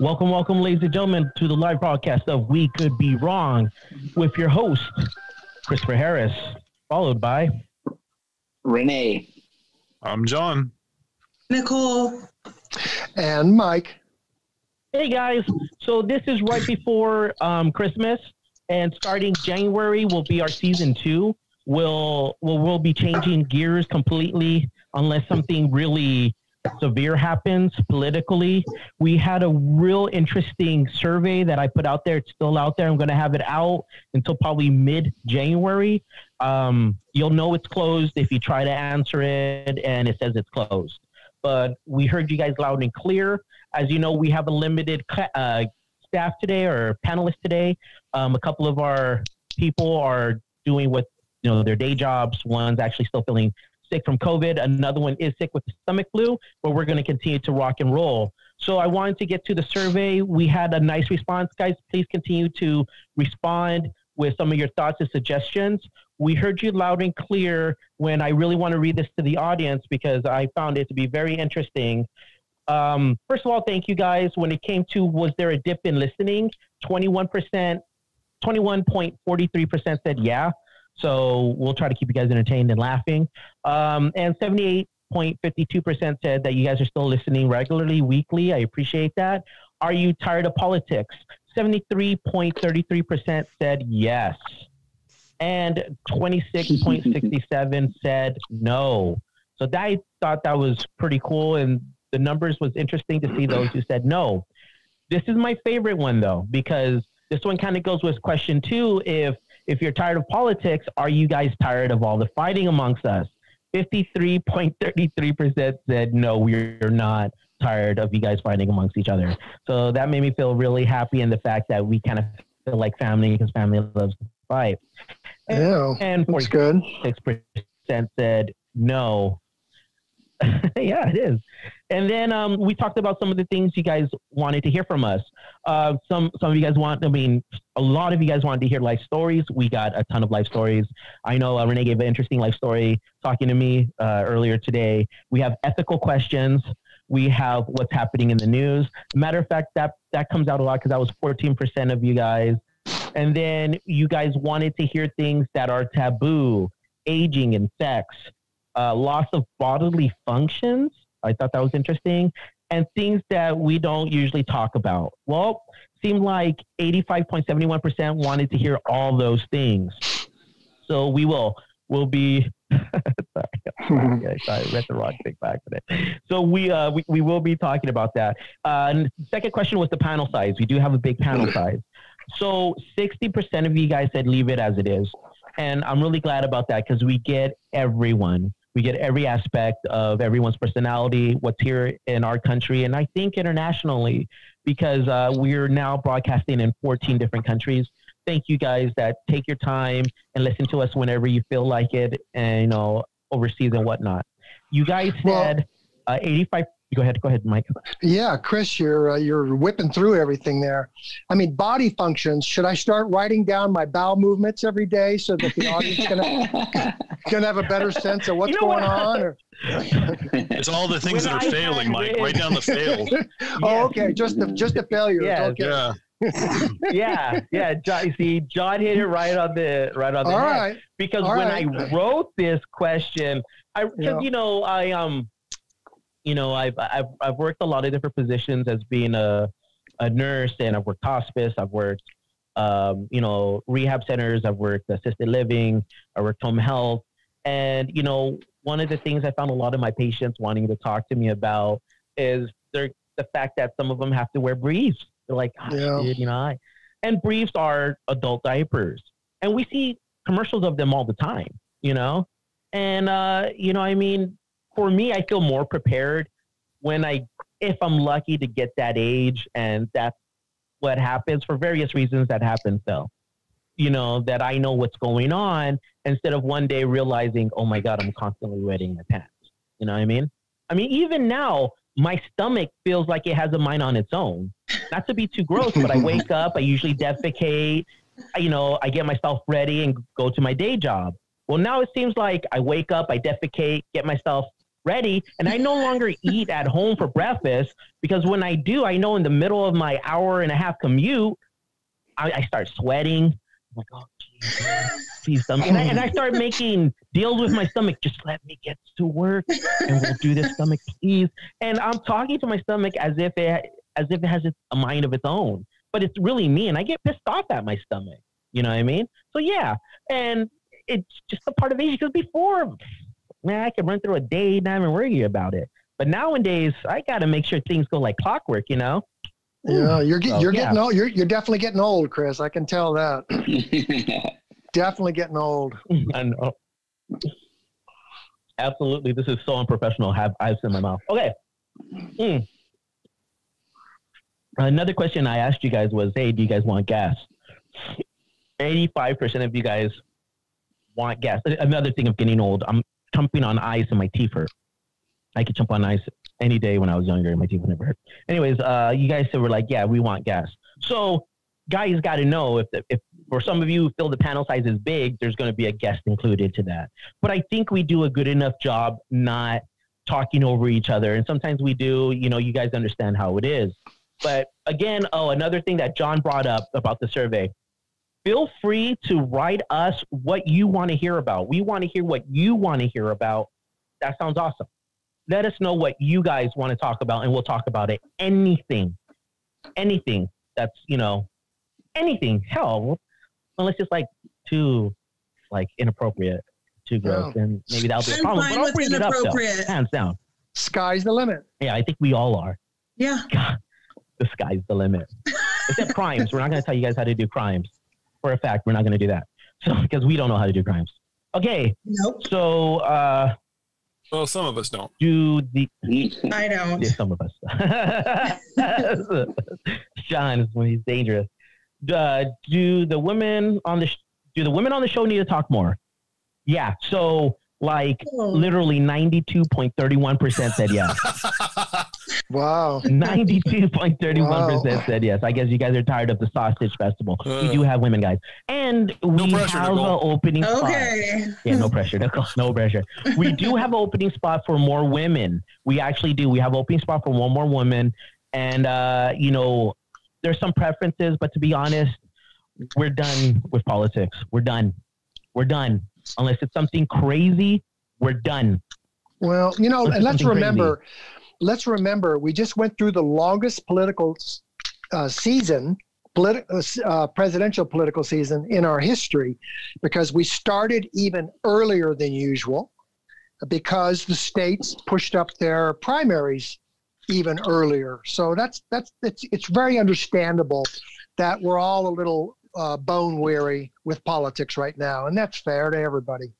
Welcome, welcome, ladies and gentlemen, to the live broadcast of We Could Be Wrong with your host, Christopher Harris, followed by Rene. I'm John. Nicole. And Mike. Hey guys, so this is right before um, Christmas, and starting January will be our season two. We'll we'll, we'll be changing gears completely unless something really severe happens politically. We had a real interesting survey that I put out there. It's still out there. I'm going to have it out until probably mid January. Um, you'll know it's closed if you try to answer it and it says it's closed. But we heard you guys loud and clear. As you know, we have a limited uh, staff today or panelists today. Um, a couple of our people are doing what you know their day jobs. One's actually still feeling sick from COVID. Another one is sick with the stomach flu, but we're going to continue to rock and roll. So I wanted to get to the survey. We had a nice response, guys. Please continue to respond with some of your thoughts and suggestions. We heard you loud and clear when I really want to read this to the audience because I found it to be very interesting. Um, first of all, thank you guys. When it came to was there a dip in listening, 21%, 21.43% said yeah. So we'll try to keep you guys entertained and laughing. Um, and 78.52% said that you guys are still listening regularly, weekly. I appreciate that. Are you tired of politics? 73.33% said yes. And 26.67 said no. So that, I thought that was pretty cool. And the numbers was interesting to see those who said no. This is my favorite one though, because this one kind of goes with question two. If if you're tired of politics, are you guys tired of all the fighting amongst us? 53.33% said, no, we're not tired of you guys fighting amongst each other. So that made me feel really happy in the fact that we kind of feel like family because family loves to fight. And, yeah, and that's good. 6% said, no, yeah, it is. And then um, we talked about some of the things you guys wanted to hear from us. Uh, some some of you guys want, I mean, a lot of you guys wanted to hear life stories. We got a ton of life stories. I know uh, Rene gave an interesting life story talking to me uh, earlier today. We have ethical questions. We have what's happening in the news. Matter of fact, that that comes out a lot because that was 14% of you guys. And then you guys wanted to hear things that are taboo, aging and sex uh, loss of bodily functions. I thought that was interesting. And things that we don't usually talk about. Well, seemed like 85.71% wanted to hear all those things. So we will will be sorry, I read the wrong thing back today. So we, uh, we we will be talking about that. Uh, and second question was the panel size. We do have a big panel size. So 60% of you guys said leave it as it is. And I'm really glad about that because we get everyone we get every aspect of everyone's personality, what's here in our country, and I think internationally, because uh, we're now broadcasting in 14 different countries. Thank you guys that take your time and listen to us whenever you feel like it, and you know overseas and whatnot. You guys said well, uh, 85 Go ahead. Go ahead, Mike. Yeah, Chris, you're uh, you're whipping through everything there. I mean, body functions. Should I start writing down my bowel movements every day so that the audience can can have a better sense of what's you know going what? on? Or... it's all the things when that are I failing, Mike. Write down the fails. oh, okay. Just the just the failures. Yes. Okay. Yeah. yeah, yeah. John, see, John hit it right on the right on the all head. Right. Because all when right. I wrote this question, I because yeah. you know I um you know, I've, I've, I've worked a lot of different positions as being a, a nurse and I've worked hospice, I've worked, um, you know, rehab centers, I've worked assisted living, I worked home health. And, you know, one of the things I found a lot of my patients wanting to talk to me about is the fact that some of them have to wear briefs. They're like, oh, yeah. dude, you know, I, and briefs are adult diapers. And we see commercials of them all the time, you know? And, uh, you know, I mean, for me, I feel more prepared when I, if I'm lucky to get that age, and that's what happens for various reasons that happens though. You know, that I know what's going on instead of one day realizing, oh my God, I'm constantly wetting my pants. You know what I mean? I mean, even now, my stomach feels like it has a mind on its own. Not to be too gross, but I wake up, I usually defecate, you know, I get myself ready and go to my day job. Well, now it seems like I wake up, I defecate, get myself ready. And I no longer eat at home for breakfast because when I do, I know in the middle of my hour and a half commute, I, I start sweating. I'm like, oh, geez, please. And I, and I start making deals with my stomach. Just let me get to work and we'll do this stomach, please. And I'm talking to my stomach as if it, as if it has a mind of its own, but it's really me. And I get pissed off at my stomach. You know what I mean? So yeah. And it's just a part of age because before, man, I could run through a day, not even worry about it. But nowadays, I got to make sure things go like clockwork, you know? Yeah, you're get, So, you're yeah. getting old. You're you're definitely getting old, Chris. I can tell that. definitely getting old. I know. Absolutely. This is so unprofessional. I have ice in my mouth. Okay. Mm. Another question I asked you guys was, hey, do you guys want gas? 85% of you guys want gas. Another thing of getting old, I'm jumping on ice and my teeth hurt. I could jump on ice any day when I was younger and my teeth would never hurt. Anyways, uh, you guys were like, yeah, we want gas. So guys got to know if, the, if for some of you feel the panel size is big, there's going to be a guest included to that. But I think we do a good enough job not talking over each other. And sometimes we do, you know, you guys understand how it is. But again, oh, another thing that John brought up about the survey. Feel free to write us what you want to hear about. We want to hear what you want to hear about. That sounds awesome. Let us know what you guys want to talk about, and we'll talk about it. Anything, anything that's you know, anything. Hell, unless it's like too, like inappropriate, too gross, then maybe that'll be a I'm problem. But I'll bring it up though, hands down. Sky's the limit. Yeah, I think we all are. Yeah. God, the sky's the limit. Except crimes. We're not going to tell you guys how to do crimes. For a fact, we're not going to do that. So because we don't know how to do crimes. Okay, Nope. so uh, Well, some of us don't. do the I don't. yeah, some of us. John is when he's dangerous. Uh, do the women on the sh- do the women on the show need to talk more? Yeah. So like Oh. literally ninety two point thirty one percent said yes. Wow. Ninety-two point thirty-one percent Wow. said yes. I guess you guys are tired of the sausage festival. we Uh, do have women, guys, and we pressure, have an Nicole. opening spot. Okay. Yeah, no pressure, Nicole. No pressure. We do have an opening spot for more women. We actually do. We have opening spot for one more woman, and uh, you know, there's some preferences, but to be honest, we're done with politics. We're done. We're done. Unless it's something crazy, we're done. Well, you know, Let's and let's something remember, let's remember, we just went through the longest political uh, season, politi- uh, uh, presidential political season in our history, because we started even earlier than usual, because the states pushed up their primaries even earlier. So that's that's it's it's very understandable that we're all a little uh, bone weary with politics right now, and that's fair to everybody.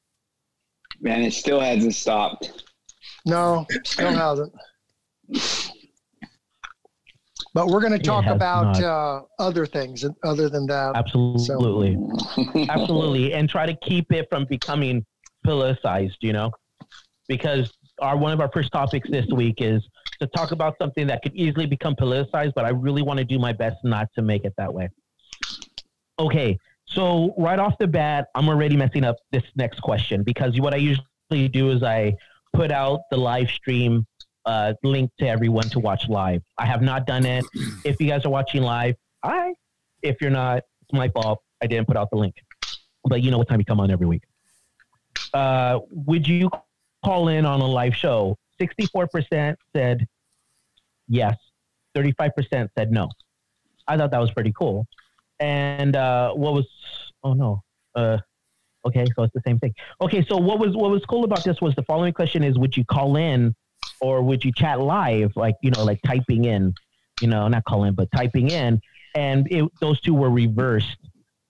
Man, it still hasn't stopped. No, still hasn't. But we're going to talk about uh, other things other than that. Absolutely. absolutely and try to keep it from becoming politicized you know because our one of our first topics this week is to talk about something that could easily become politicized but i really want to do my best not to make it that way okay so right off the bat i'm already messing up this next question because what i usually do is i put out the live stream uh, link to everyone to watch live i have not done it if you guys are watching live i if you're not it's my fault. I didn't put out the link. But you know what time you come on every week. Uh, would you call in on a live show? 64% said yes, 35% said no. I thought that was pretty cool. And uh, what was, oh no. Uh, okay, so it's the same thing. Okay, so what was what was cool about this was the following question is would you call in or would you chat live like, you know, like typing in, you know, not calling, but typing in and it, those two were reversed.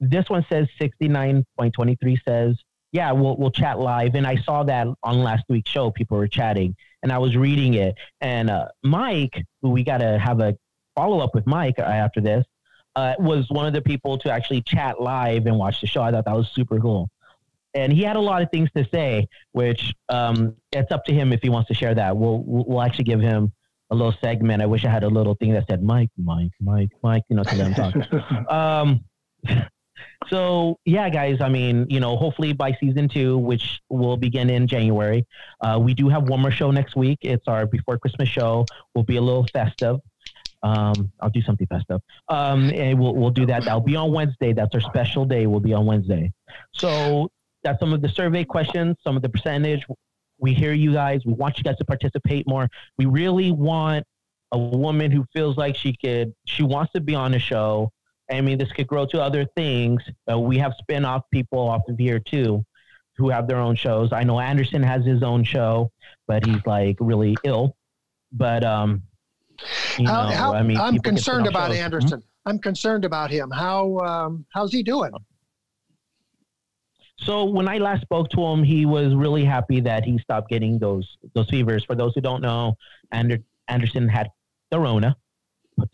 This one says 69.23 says, yeah, we'll, we'll chat live. And I saw that on last week's show, people were chatting and I was reading it. And uh, Mike, who we got to have a follow up with Mike uh, after this, uh, was one of the people to actually chat live and watch the show. I thought that was super cool. And he had a lot of things to say, which um, it's up to him if he wants to share that. We'll, we'll actually give him a little segment. I wish I had a little thing that said Mike, Mike, Mike, Mike, you know, to let him talk. um, So yeah, guys. I mean, you know, hopefully by season two, which will begin in January, uh, we do have one more show next week. It's our before Christmas show. We'll be a little festive. Um, I'll do something festive. Um, and we'll we'll do that. That'll be on Wednesday. That's our special day. We'll be on Wednesday. So that's some of the survey questions, some of the percentage. We hear you guys. We want you guys to participate more. We really want a woman who feels like she could, she wants to be on the show. I mean, this could grow to other things. Uh, we have spin off people off of here too who have their own shows. I know Anderson has his own show, but he's like really ill. But, um, you know, how, I mean, I'm concerned about shows. Anderson. I'm concerned about him. How um, how's he doing? So when I last spoke to him, he was really happy that he stopped getting those those fevers. For those who don't know, Ander, Anderson had the Rona,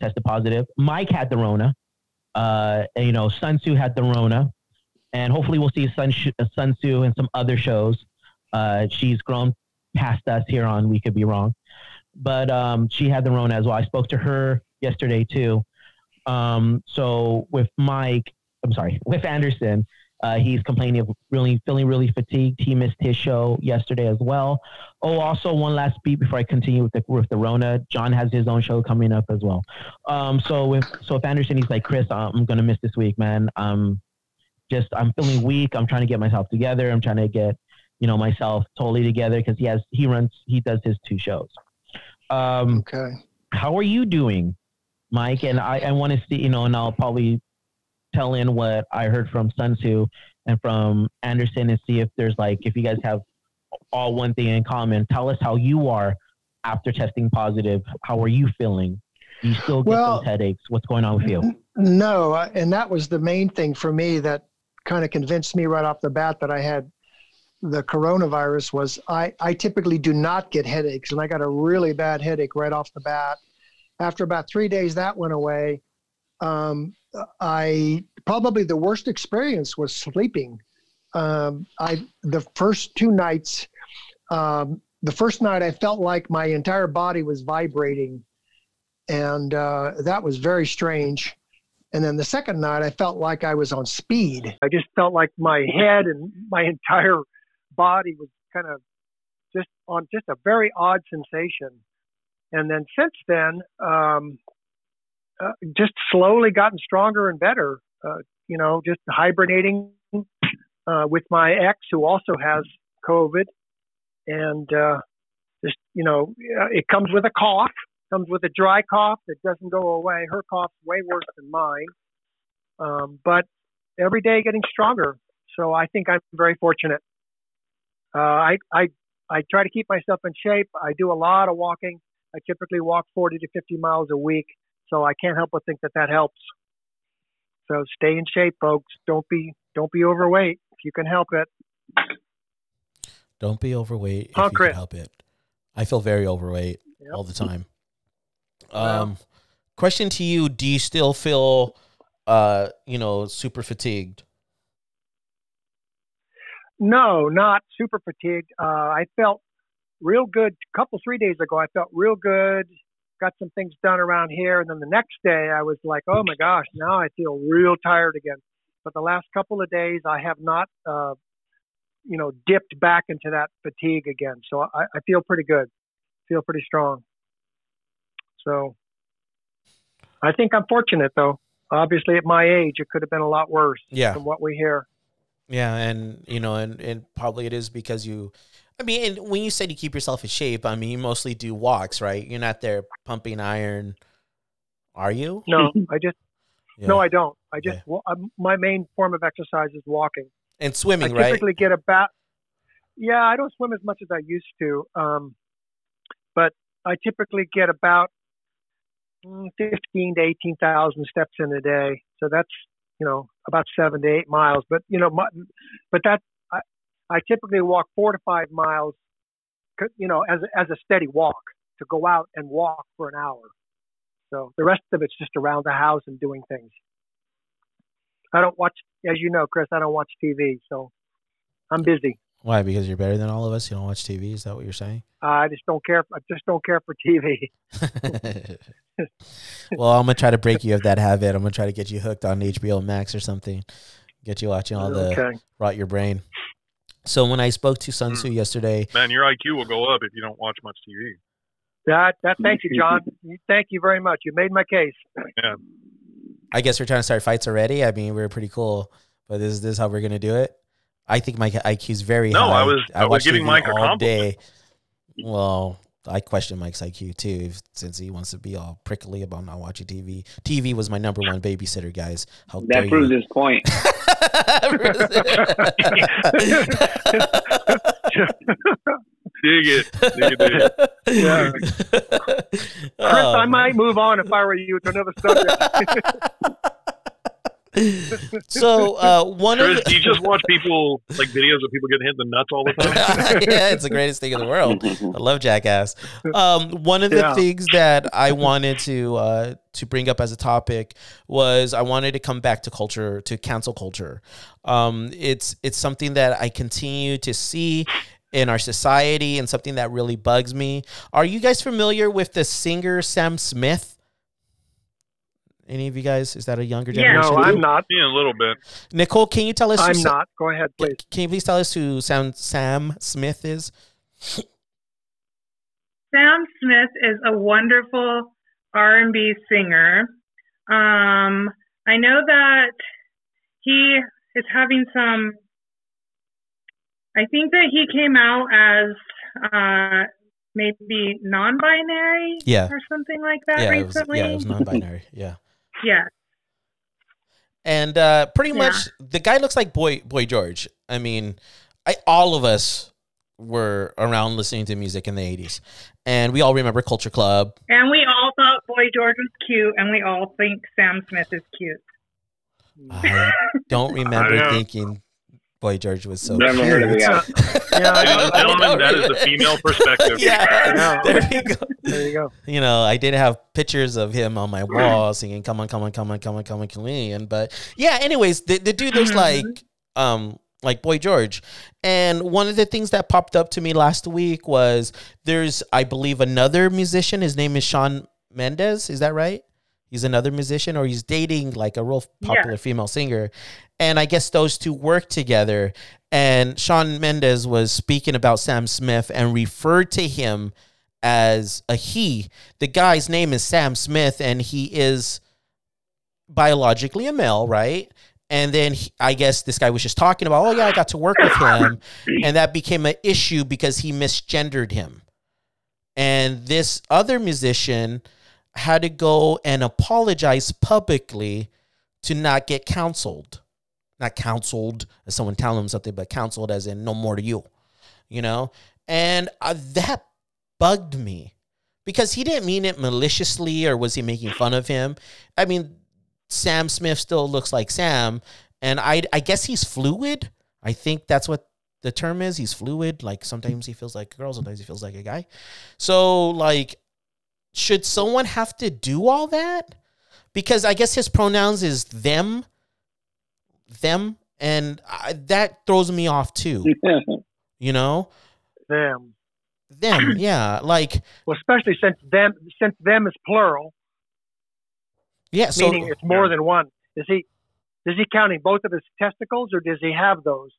tested positive. Mike had the Rona. Uh, and, you know, Sun Tzu had the Rona, and hopefully we'll see Sun uh, Sun Tzu in some other shows. Uh, she's grown past us here on We Could Be Wrong, but um, she had the Rona as well. I spoke to her yesterday too. Um, so with Mike, I'm sorry, with Anderson, uh, he's complaining of really feeling really fatigued. He missed his show yesterday as well. Oh, also one last beat before I continue with the with the Rona. John has his own show coming up as well. Um, so with so if Anderson, he's like Chris, I'm gonna miss this week, man. Um, just I'm feeling weak. I'm trying to get myself together. I'm trying to get you know myself totally together because he has he runs he does his two shows. Um, Okay. how are you doing, Mike? And I, I want to see, you know, and I'll probably tell in what I heard from Sun Tzu and from Anderson and see if there's like, if you guys have all one thing in common. Tell us how you are after testing positive. How are you feeling? Do you still get Well- those headaches? What's going on with you? No, and that was the main thing for me that kind of convinced me right off the bat that I had the coronavirus was I, I typically do not get headaches and I got a really bad headache right off the bat. After about three days that went away. Um, I probably the worst experience was sleeping. Um, I the first two nights, um, the first night I felt like my entire body was vibrating, and uh, that was very strange. And then the second night, I felt like I was on speed. I just felt like my head and my entire body was kind of just on just a very odd sensation. And then since then, um, uh, just slowly gotten stronger and better. Uh, you know, just hibernating uh, with my ex, who also has COVID, and uh, just you know, uh, it comes with a cough comes with a dry cough that doesn't go away. Her cough's way worse than mine. Um, but every day getting stronger. So I think I'm very fortunate. Uh, I, I, I try to keep myself in shape. I do a lot of walking. I typically walk 40 to 50 miles a week. So I can't help but think that that helps. So stay in shape, folks. Don't be, don't be overweight if you can help it. Don't be overweight if you can help it. I feel very overweight Yep. all the time. Wow. Um, question to you: Do you still feel, uh, you know, super fatigued? No, not super fatigued. Uh, I felt real good. A couple, three days ago, I felt real good. Got some things done around here. And then the next day, I was like, oh my gosh, now I feel real tired again. But the last couple of days, I have not, uh, you know, dipped back into that fatigue again. So I, I feel pretty good. Feel pretty strong. So I think I'm fortunate, though. Obviously, at my age, it could have been a lot worse Yeah. from what we hear. Yeah, and you know, and, and probably it is because you. I mean, and when you said you keep yourself in shape, I mean, you mostly do walks, right? You're not there pumping iron, are you? No, I just Yeah. No, I don't. I just Yeah. wa- um, my main form of exercise is walking. and swimming, I right? typically get about yeah, I don't swim as much as I used to, um, but I typically get about mm, fifteen to eighteen thousand steps in a day. So that's you know about seven to eight miles. But you know, my, but that I, typically walk four to five miles, you know, as a- as a steady walk to go out and walk for an hour. So the rest of it's just around the house and doing things. I don't watch, as you know, Chris. I don't watch TV, so I'm busy. Why? Because you're better than all of us. You don't watch TV. Is that what you're saying? I just don't care. I just don't care for TV. well, I'm gonna try to break you of that habit. I'm gonna try to get you hooked on HBO Max or something. Get you watching all the Okay. rot your brain. So when I spoke to Sun Tzu hmm. yesterday, Man, your IQ will go up if you don't watch much TV. That that thank you, John. Thank you very much. You made my case. Yeah. I guess we're trying to start fights already. I mean, we're pretty cool, but this is this is how we're gonna do it. I think my IQ is very No, high. I was- I was giving TV Mike a compliment. day. Well, I question Mike's IQ too, if- since he wants to be all prickly about not watching TV. TV was my number one babysitter, guys. How That proves you? his point. Dig it. Dig it, dig it. Yeah. Chris, Chris, I might move on if I were you to another subject. So uh, one Chris, of do you just watch people like videos of people getting hit in the nuts all the time? yeah, it's the greatest thing in the world. I love Jackass. Um, one of the Yeah. things that I wanted to uh, to bring up as a topic was I wanted to come back to culture, to cancel culture. Um, it's it's something that I continue to see in our society and something that really bugs me. Are you guys familiar with the singer Sam Smith? Any of you guys? Is that a younger generation? Yeah. no, I'm not. Yeah, a little bit. Nicole, can you tell us? I'm Sa- not. Go ahead, please. Can you please tell us who Sam Sam Smith is? Sam Smith is a wonderful R&B singer. Um, I know that he is having some. I think that he came out as uh, maybe non-binary Yeah. or something like that yeah, it was, recently. yeah, it was non-binary. Yeah, Yeah. and uh, pretty Yeah. much the guy looks like Boy Boy George. I mean, I all of us were around listening to music in the '80s, and we all remember Culture Club. And we all thought Boy George was cute, and we all think Sam Smith is cute. I don't remember know. thinking Boy George was so Never heard of the cute. Yeah, I Ladies know. and gentlemen, that is the female perspective. yeah, Yeah. there you go. There you go. you know, I did have pictures of him on my wall singing "Come on, come on, come on, come on, come on, chameleon." But yeah, anyways, the, the dude looks like um like Boy George, and one of the things that popped up to me last week was there's I believe another musician. His name is Shawn Mendes. Is that right? He's another musician, or he's dating like a real popular female singer, and I guess those two work together. And Shawn Mendes was speaking about Sam Smith and referred to him as a he. The guy's name is Sam Smith, and he is biologically a male, right? And then he- I guess this guy was just talking about, oh yeah, I got to work with him, and that became an issue because he misgendered him. And this other musician had to go and apologize publicly to not get counseled. Not counseled as someone telling him something, but counseled as in no more to you, you know? And uh, that bugged me because he didn't mean it maliciously or was he making fun of him? I mean, Sam Smith still looks like Sam, and I I guess he's fluid. I think that's what the term is. He's fluid. Like sometimes he feels like a girl, sometimes he feels like a guy. So like, should someone have to do all that? Because I guess his pronouns is them, them, and I, that throws me off too. You know, Them. them, yeah, like Well, especially since them since them is plural, yeah. So meaning it's more than one. Is he is he counting both of his testicles or does he have those?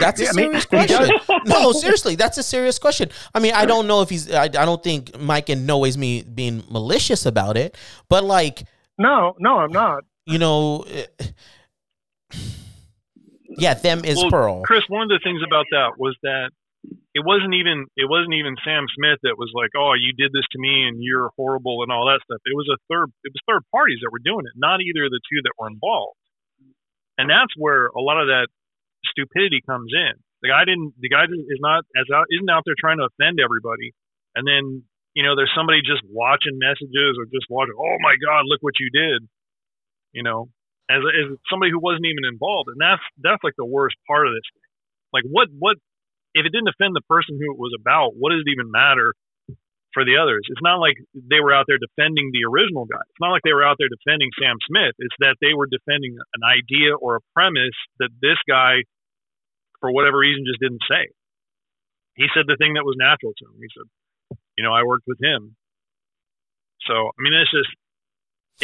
That's a I mean, serious he does. question. no, seriously, that's a serious question. I mean, I don't know if he's. I, I don't think Mike in no ways me being malicious about it, but like No, no, I'm not. you know, eh, yeah, them is Well, Pearl. Chris, one of the things about that was that it wasn't even it wasn't even Sam Smith that was like, "Oh, you did this to me and you're horrible" and all that stuff. It was a third it was third parties that were doing it, not either of the two that were involved. And that's where a lot of that stupidity comes in. The guy didn't the guy is not as out isn't out there trying to offend everybody. And then, you know, there's somebody just watching messages or just watching, "Oh my god, look what you did." You know, as as somebody who wasn't even involved, and that's that's like the worst part of this thing. Like, what what if it didn't offend the person who it was about? What does it even matter for the others? It's not like they were out there defending the original guy. It's not like they were out there defending Sam Smith. It's that they were defending an idea or a premise that this guy, for whatever reason, just didn't say. He said the thing that was natural to him. He said, "You know, I worked with him." So I mean, it's just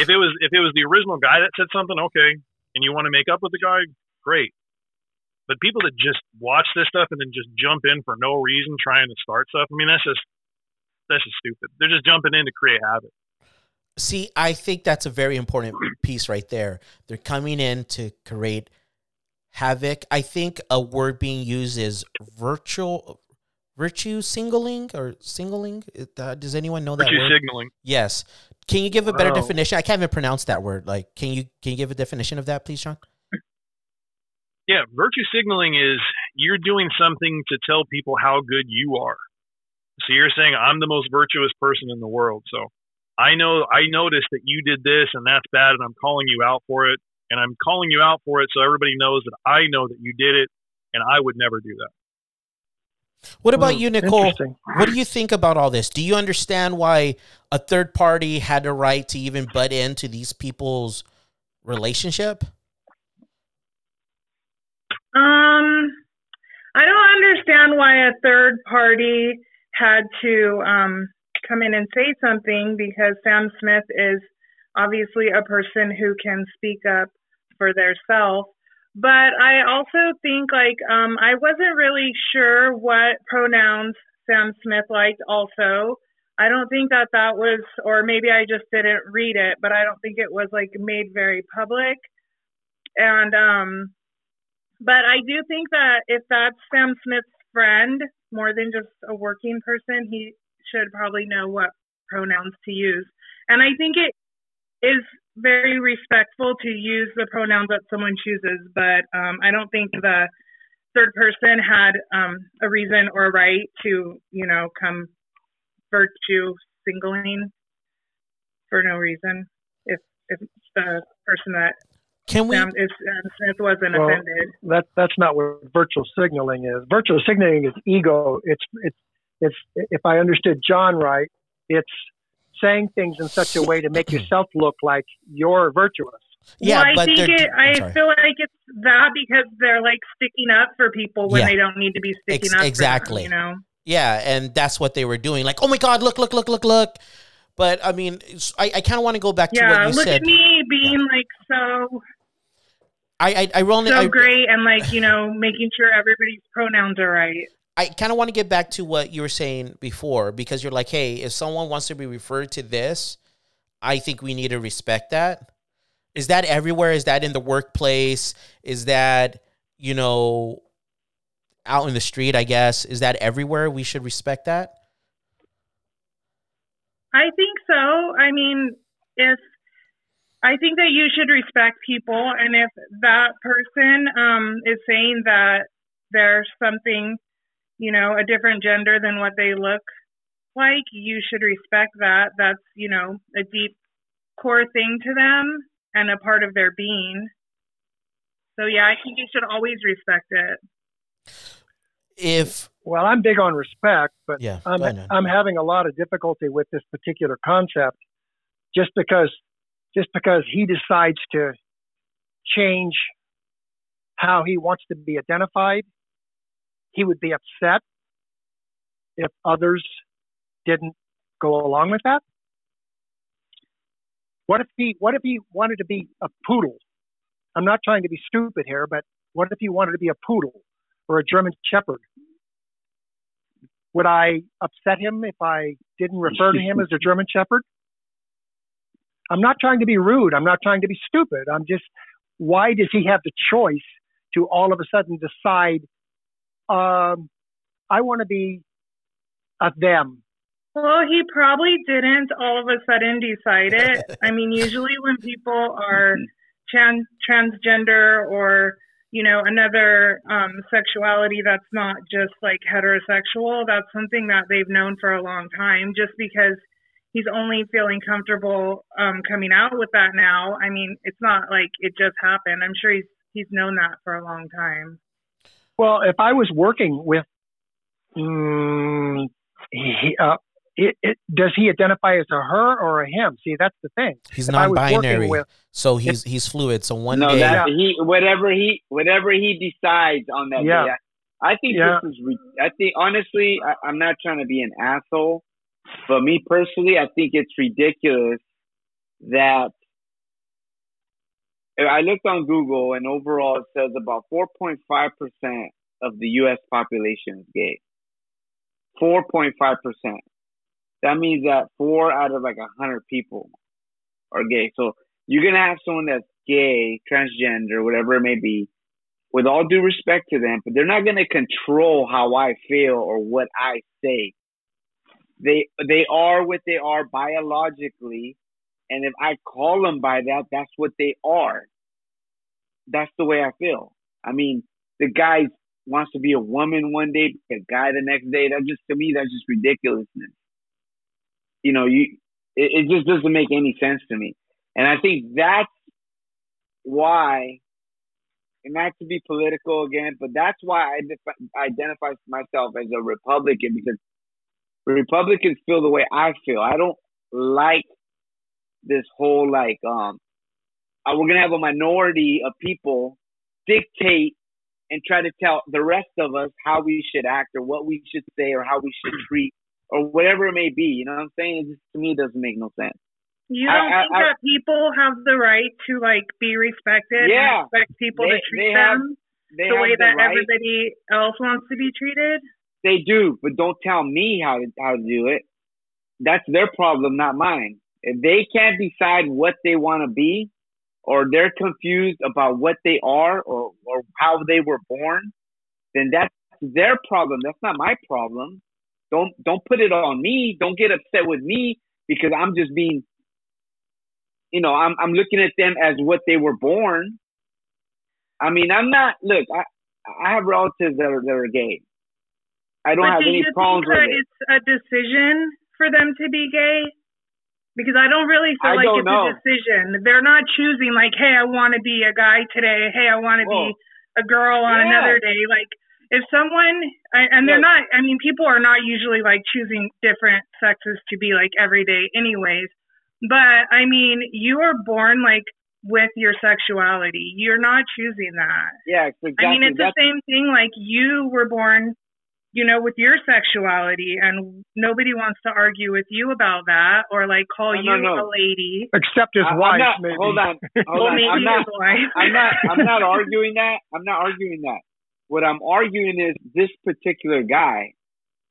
if it was if it was the original guy that said something, okay, and you want to make up with the guy, great. But people that just watch this stuff and then just jump in for no reason, trying to start stuff. I mean, that's just that's just stupid. They're just jumping in to create havoc. See, I think that's a very important piece right there. They're coming in to create havoc. I think a word being used is virtual virtue singling or singling. Uh, does anyone know that Virtue word? signaling. Yes. Can you give a better Wow. definition? I can't even pronounce that word. Like, can you can you give a definition of that, please, Sean? Yeah, virtue signaling is you're doing something to tell people how good you are. So you're saying I'm the most virtuous person in the world. So I know I noticed that you did this and that's bad and I'm calling you out for it and I'm calling you out for it so everybody knows that I know that you did it and I would never do that. What about Hmm, you, Nicole? What do you think about all this? Do you understand why a third party had the right to even butt into these people's relationship? Um, I don't understand why a third party had to um, come in and say something because Sam Smith is obviously a person who can speak up for their self. But I also think like um, I wasn't really sure what pronouns Sam Smith liked. Also, I don't think that that was, or maybe I just didn't read it, but I don't think it was like made very public. And um, but I do think that if that's Sam Smith's friend, more than just a working person, he should probably know what pronouns to use. And I think it is very respectful to use the pronouns that someone chooses, but um, I don't think the third person had um, a reason or a right to, you know, come virtue singling for no reason. If if the person that Can we? Sam, if Sam Smith wasn't Well, offended. That that's not what virtual signaling is. Virtual signaling is ego. It's it's it's if I understood John right, it's saying things in such a way to make yourself look like you're virtuous. Yeah, well, I but think it. I'm I sorry. feel like it's that because they're like sticking up for people when Yeah. they don't need to be sticking Ex- up. exactly. For them, you know. Yeah, and that's what they were doing. Like, oh my God, look, look, look, look, look. But I mean, I, I kind of want to go back to what Yeah. you Look said. at me being like so I, I, I really, so I, great and like you know making sure everybody's pronouns are right. I kind of want to get back to what you were saying before because you're like, hey, if someone wants to be referred to this, I think we need to respect that. Is that everywhere? Is that in the workplace? Is that, you know, out in the street, I guess? Is that everywhere? We should respect that? I think so. I mean, if I think that you should respect people, and if that person um, is saying that there's something, you know, a different gender than what they look like, you should respect that. That's you know a deep core thing to them and a part of their being. So yeah, I think you should always respect it. If, Well, I'm big on respect, but yeah, I'm go ahead, man. I'm having a lot of difficulty with this particular concept just because just because he decides to change how he wants to be identified, he would be upset if others didn't go along with that. What if he what if he wanted to be a poodle? I'm not trying to be stupid here, but what if he wanted to be a poodle or a German shepherd? Would I upset him if I didn't refer to him as a German shepherd? I'm not trying to be rude. I'm not trying to be stupid. I'm just, why does he have the choice to all of a sudden decide, um, I want to be a them? Well, he probably didn't all of a sudden decide it. I mean, usually when people are trans transgender or you know another um, sexuality that's not just like heterosexual, that's something that they've known for a long time. Just because he's only feeling comfortable um, coming out with that now, I mean, it's not like it just happened. I'm sure he's he's known that for a long time. Well, if I was working with, mm, he, uh, it, it, does he identify as a her or a him? See, that's the thing. He's If I was working non-binary, with- so he's he's fluid. So one no, day, that he whatever he whatever he decides on that Yeah. day. I, I think Yeah. this is. I think honestly, I, I'm not trying to be an asshole, but me personally, I think it's ridiculous that I looked on Google, and overall it says about 4.5 percent of the U.S. population is gay. 4.5 percent. That means that four out of like a hundred people are gay. So you're gonna have someone that's gay, transgender, whatever it may be, with all due respect to them, but they're not gonna control how I feel or what I say. They they are what they are biologically, and if I call them by that, that's what they are. That's the way I feel. I mean, the guy wants to be a woman one day, a guy the next day. That just to me, that's just ridiculousness. You know, you it, it just doesn't make any sense to me, and I think that's why, and not to be political again, but that's why I def- identify myself as a Republican because Republicans feel the way I feel. I don't like this whole like um uh, we're gonna have a minority of people dictate and try to tell the rest of us how we should act or what we should say or how we should treat or whatever it may be. You know what I'm saying? It just, to me, it doesn't make no sense. You don't I- think I- that people have the right to like be respected Yeah. expect people They- to treat have them They the way the that right. everybody else wants to be treated? They do, but don't tell me how to how to do it. That's their problem, not mine. If they can't decide what they want to be, or they're confused about what they are or or how they were born, then that's their problem. That's not my problem. Don't don't put it on me. Don't get upset with me because I'm just being, you know, I'm I'm looking at them as what they were born. I mean, I'm not. Look, I I have relatives that are that are gay. I don't but have do any you problems think that with it. it's a decision for them to be gay? Because I don't really feel I like it's know. a decision. They're not choosing like, hey, I want to be a guy today. Hey, I want to be a girl on Yeah. another day. Like, if someone and they're not. I mean, people are not usually like choosing different sexes to be like every day, anyways. But I mean, you are born like with your sexuality. You're not choosing that. Yeah, exactly. I mean, it's the same thing. Like you were born, you know, with your sexuality, and nobody wants to argue with you about that or like call No, you no, no. a lady. Except his I- I'm wife, not, maybe. Hold on, hold Well, on. maybe I'm not. wife. I'm not. I'm not arguing that. I'm not arguing that. What I'm arguing is this particular guy.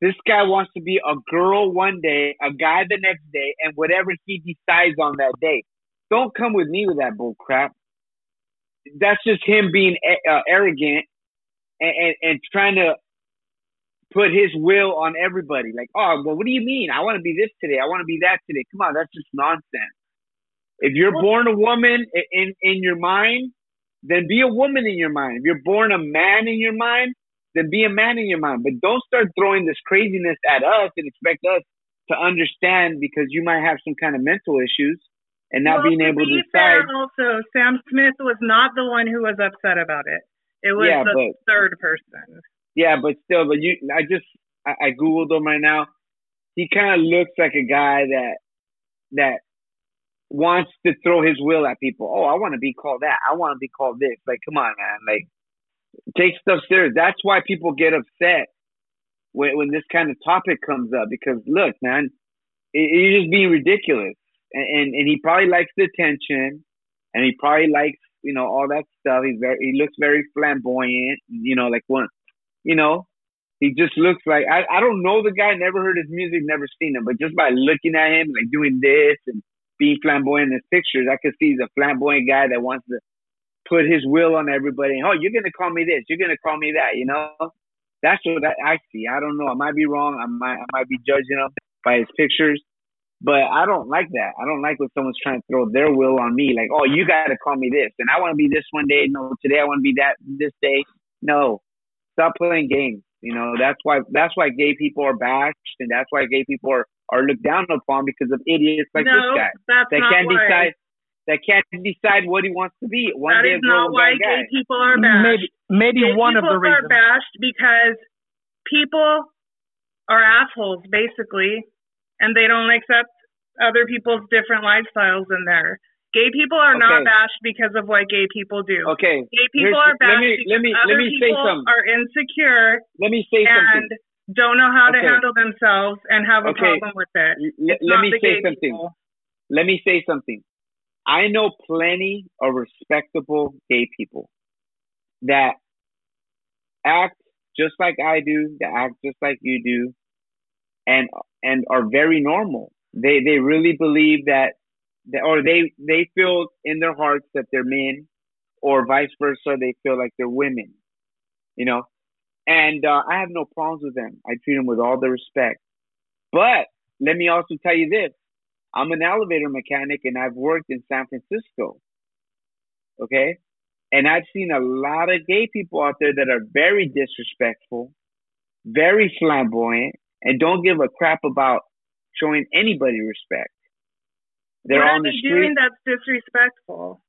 This guy wants to be a girl one day, a guy the next day, and whatever he decides on that day. Don't come with me with that bull crap. That's just him being uh, arrogant and, and and trying to put his will on everybody. Like, oh, well, what do you mean? I want to be this today. I want to be that today. Come on, that's just nonsense. If you're born a woman in in your mind, then be a woman in your mind. If you're born a man in your mind, then be a man in your mind. But don't start throwing this craziness at us and expect us to understand because you might have some kind of mental issues and not well, being able to decide. also Sam Smith was not the one who was upset about it. It was Yeah, the but- third person. Yeah, but still, but you, I just, I, I googled him right now. He kind of looks like a guy that that wants to throw his will at people. Oh, I want to be called that. I want to be called this. Like, come on, man. Like, take stuff serious. That's why people get upset when when this kind of topic comes up. Because look, man, it, you're just being ridiculous. And, and and he probably likes the attention, and he probably likes you know all that stuff. He's very he looks very flamboyant. You know, like one you know, he just looks like I, I don't know the guy, never heard his music, never seen him, but just by looking at him, like doing this and being flamboyant in his pictures, I could see he's a flamboyant guy that wants to put his will on everybody. Oh, you're gonna call me this, you're gonna call me that, you know? That's what I, see. I don't know. I might be wrong. I might I might be judging him by his pictures. But I don't like that. I don't like when someone's trying to throw their will on me, like, oh, you got to call me this, and I want to be this one day. No, today I want to be that this day. No, stop playing games. You know, that's why that's why gay people are bashed and that's why gay people are, are looked down upon because of idiots like no, this guy that's that not can't why. decide that can't decide what he wants to be. One That day is not why day guy. gay people are bashed. Maybe maybe Gay one of people the are reasons. bashed because people are assholes, basically, and they don't accept other people's different lifestyles in there. Gay people are not bashed because of what gay people do. Okay, Gay people Here's- are bashed let me- because let me- let me say people something. are insecure let me say and something. don't know how to handle themselves and have a Okay. problem with it. L- let me say something. people. Let me say something. I know plenty of respectable gay people that act just like I do, that act just like you do, and and are very normal. They they really believe that, that or they they feel in their hearts that they're men, or vice versa, they feel like they're women. You know, and uh, I have no problems with them. I treat them with all the respect. But let me also tell you this: I'm an elevator mechanic, and I've worked in San Francisco. Okay, and I've seen a lot of gay people out there that are very disrespectful, very flamboyant, and don't give a crap about showing anybody respect. They're what on the street. doing that's disrespectful?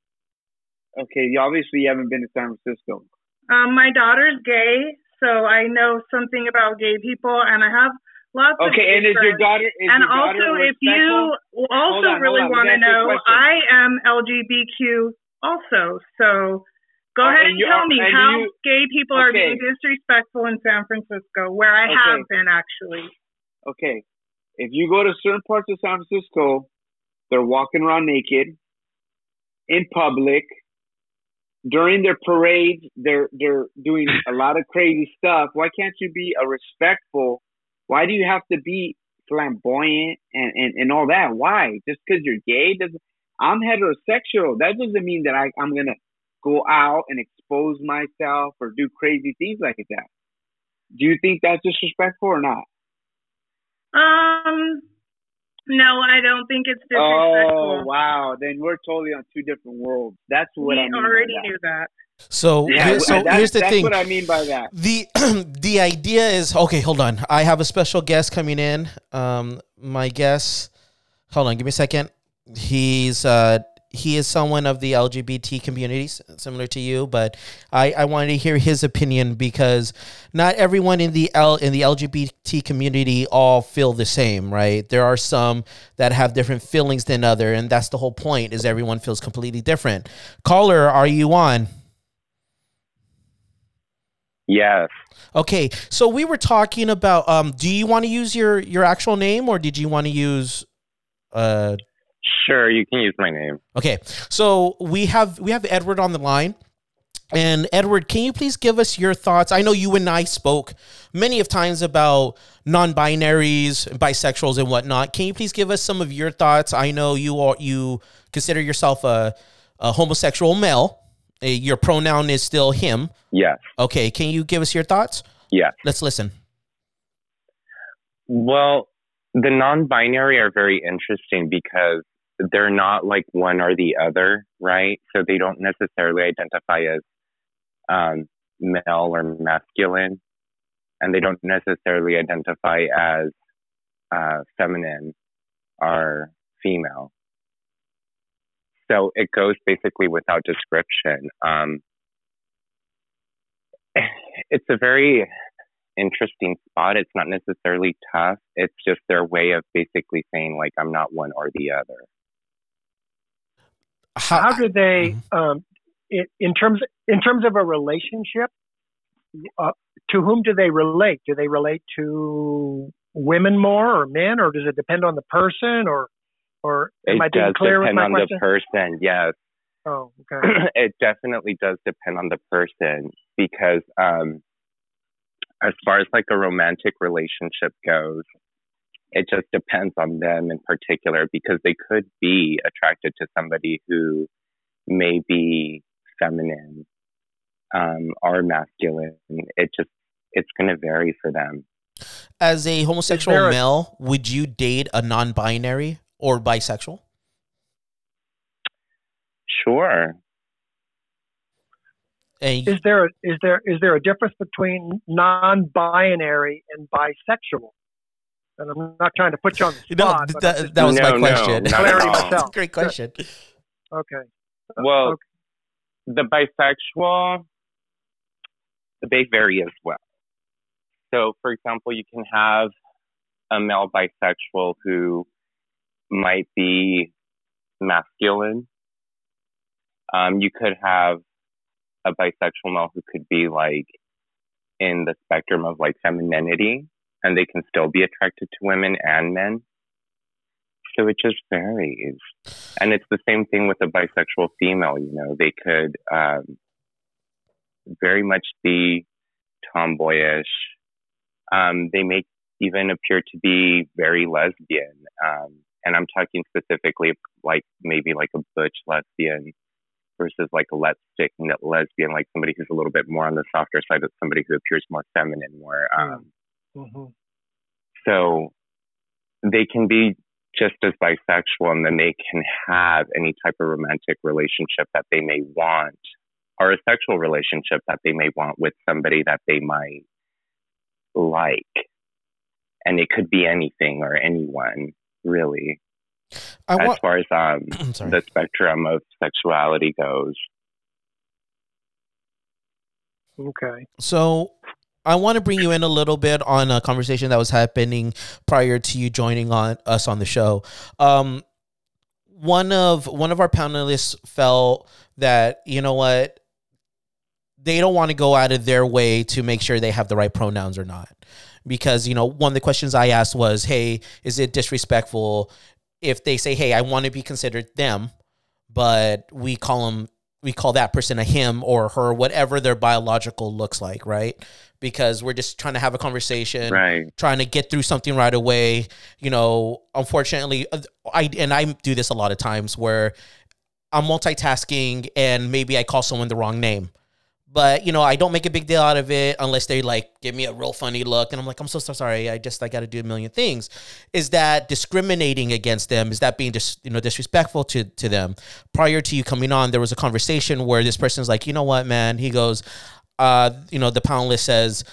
Okay, you obviously you haven't been to San Francisco. Um, my daughter's gay, so I know something about gay people, and I have lots okay, of. Okay, and is your daughter? Is and your also, daughter if you also on, really want to know, I am LGBTQ also, so Go ahead and, and tell me how you, gay people okay. are being disrespectful in San Francisco, where I okay. have been actually. Okay. If you go to certain parts of San Francisco, they're walking around naked in public. During their parades, they're they're doing a lot of crazy stuff. Why can't you be a respectful? Why do you have to be flamboyant and, and, and all that? Why? Just because you're gay doesn't I'm heterosexual. That doesn't mean that I, I'm gonna go out and expose myself or do crazy things like that. Do you think that's disrespectful or not? Um, no, I don't think it's disrespectful. Oh wow, then we're totally on two different worlds. That's what we I mean already that. knew that. So, yeah, so here's the that's thing. That's what I mean by that. The the idea is okay. Hold on, I have a special guest coming in. Um, my guest. Hold on, give me a second. He's uh he is someone of the LGBT communities, similar to you, but I, I wanted to hear his opinion because not everyone in the L in the LGBT community all feel the same, right? There are some that have different feelings than other, and that's the whole point is everyone feels completely different. Caller, are you on? Yes. Okay, so we were talking about um do you want to use your your actual name or did you want to use uh Sure, you can use my name. Okay, so we have we have Edward on the line. And Edward, can you please give us your thoughts? I know you and I spoke many of times about non-binaries, bisexuals, and whatnot. Can you please give us some of your thoughts? I know you are you consider yourself a, a homosexual male. Uh, your pronoun is still him. Yes. Okay. Can you give us your thoughts? Yeah. Let's listen. Well, the non-binary are very interesting because they're not like one or the other, right? So they don't necessarily identify as um, male or masculine, and they don't necessarily identify as uh, feminine or female. So it goes basically without description. Um, it's a very interesting spot. It's not necessarily tough. It's just their way of basically saying like I'm not one or the other how, how do they mm-hmm. um, in, in, terms in terms of a relationship uh, to whom do they relate do they relate to women more or men or does it depend on the person or or am it I being clear with my It does depend on question? the person yes oh okay it definitely does depend on the person because um, as far as like a romantic relationship goes it just depends on them in particular because they could be attracted to somebody who may be feminine um, or masculine. It just it's going to vary for them. As a homosexual a- male, would you date a non-binary or bisexual? Sure. Is there a, is there is there a difference between non-binary and bisexual? And I'm not trying to put you on the spot. No, that, that was no, my question. No, clarity myself. Great question. Okay. Well, okay. the bisexual, they vary as well. So, for example, you can have a male bisexual who might be masculine. Um, you could have a bisexual male who could be like in the spectrum of like femininity and they can still be attracted to women and men. So it just varies. And it's the same thing with a bisexual female, you know, they could um, very much be tomboyish. Um, they may even appear to be very lesbian. Um, and I'm talking specifically like maybe like a butch lesbian versus like a lipstick lesbian, like somebody who's a little bit more on the softer side of somebody who appears more feminine, more. Um, mm-hmm. So they can be just as bisexual and then they can have any type of romantic relationship that they may want or a sexual relationship that they may want with somebody that they might like. And it could be anything or anyone, really. I as far as um, the spectrum of sexuality goes. Okay. So I want to bring you in a little bit on a conversation that was happening prior to you joining on us on the show. Um, one of one of our panelists felt that you know what they don't want to go out of their way to make sure they have the right pronouns or not because you know one of the questions i asked was hey is it disrespectful if they say hey i want to be considered them but we call them we call that person a him or her whatever their biological looks like right because we're just trying to have a conversation, right. trying to get through something right away. You know, unfortunately, uh, I and I do this a lot of times where I'm multitasking and maybe I call someone the wrong name. But you know, I don't make a big deal out of it unless they like give me a real funny look, and I'm like, I'm so, so sorry. I just I got to do a million things. Is that discriminating against them? Is that being just you know disrespectful to to them? Prior to you coming on, there was a conversation where this person's like, you know what, man? He goes, uh, you know, the panelist says,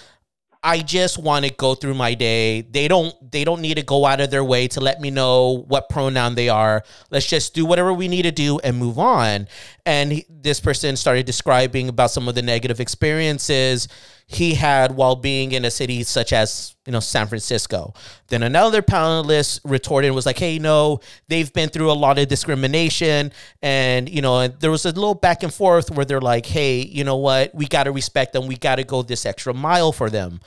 I just want to go through my day. They don't they don't need to go out of their way to let me know what pronoun they are. Let's just do whatever we need to do and move on. And this person started describing about some of the negative experiences he had while being in a city such as you know San Francisco. Then another panelist retorted and was like, "Hey, no, they've been through a lot of discrimination, and you know, and there was a little back and forth where they're like, "Hey, you know what? We got to respect them. We got to go this extra mile for them."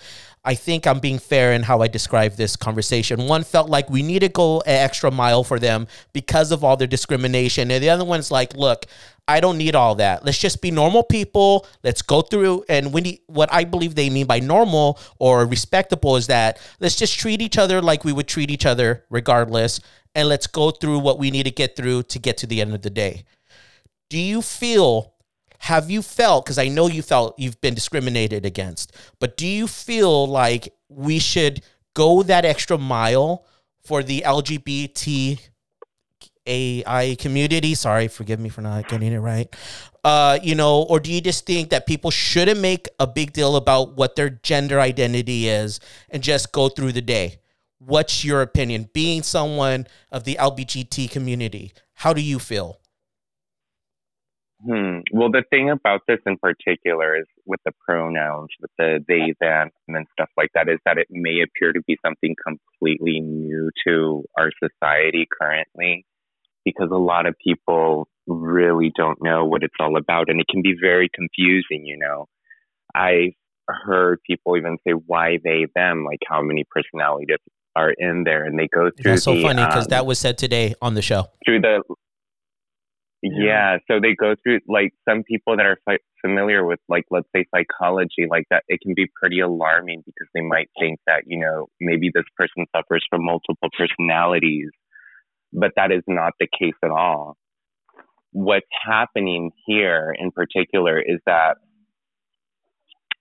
I think I'm being fair in how I describe this conversation. One felt like we need to go an extra mile for them because of all their discrimination. And the other one's like, look, I don't need all that. Let's just be normal people. Let's go through. And when he, what I believe they mean by normal or respectable is that let's just treat each other like we would treat each other regardless. And let's go through what we need to get through to get to the end of the day. Do you feel have you felt because i know you felt you've been discriminated against but do you feel like we should go that extra mile for the lgbt ai community. Sorry forgive me for not getting it right. Uh you know or do you just think that people shouldn't make a big deal about what their gender identity is and just go through the day? What's your opinion? Being someone of the lbgt community how do you feel? Hmm. Well, the thing about this in particular is with the pronouns, with the they, them, and stuff like that, is that it may appear to be something completely new to our society currently, because a lot of people really don't know what it's all about, and it can be very confusing. You know, I've heard people even say why they them, like how many personalities are in there, and they go through. That's so the, funny because um, that was said today on the show. Through the yeah. So they go through like some people that are fi- familiar with like let's say psychology like that it can be pretty alarming because they might think that you know maybe this person suffers from multiple personalities, but that is not the case at all. What's happening here in particular is that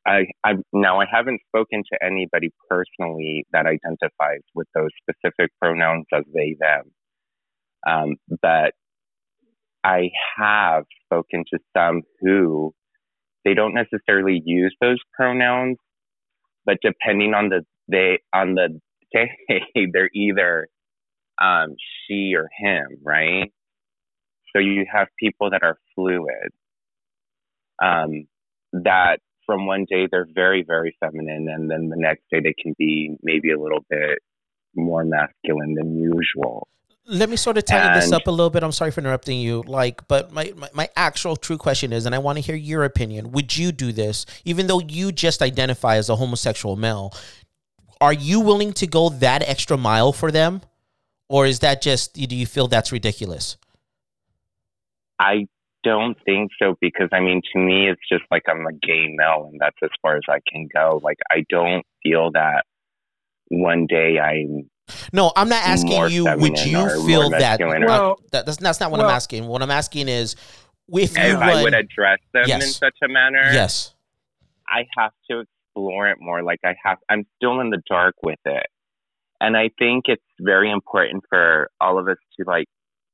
I, I now I haven't spoken to anybody personally that identifies with those specific pronouns as they them, um, but I have spoken to some who they don't necessarily use those pronouns, but depending on the they on the day, they're either um, she or him, right? So you have people that are fluid. Um, that from one day they're very very feminine, and then the next day they can be maybe a little bit more masculine than usual let me sort of tighten and, this up a little bit. I'm sorry for interrupting you. Like, but my, my, my actual true question is, and I want to hear your opinion. Would you do this, even though you just identify as a homosexual male? Are you willing to go that extra mile for them? Or is that just do you feel that's ridiculous? I don't think so because I mean, to me, it's just like I'm a gay male, and that's as far as I can go. Like, I don't feel that one day I'm. No, I'm not asking you. Would you feel that, Well- that? That's, that's not what well- I'm asking. What I'm asking is, if you If I would address them in such a manner, yes, I have to explore it more. Like I have, I'm still in the dark with it. And I think it's very important for all of us to like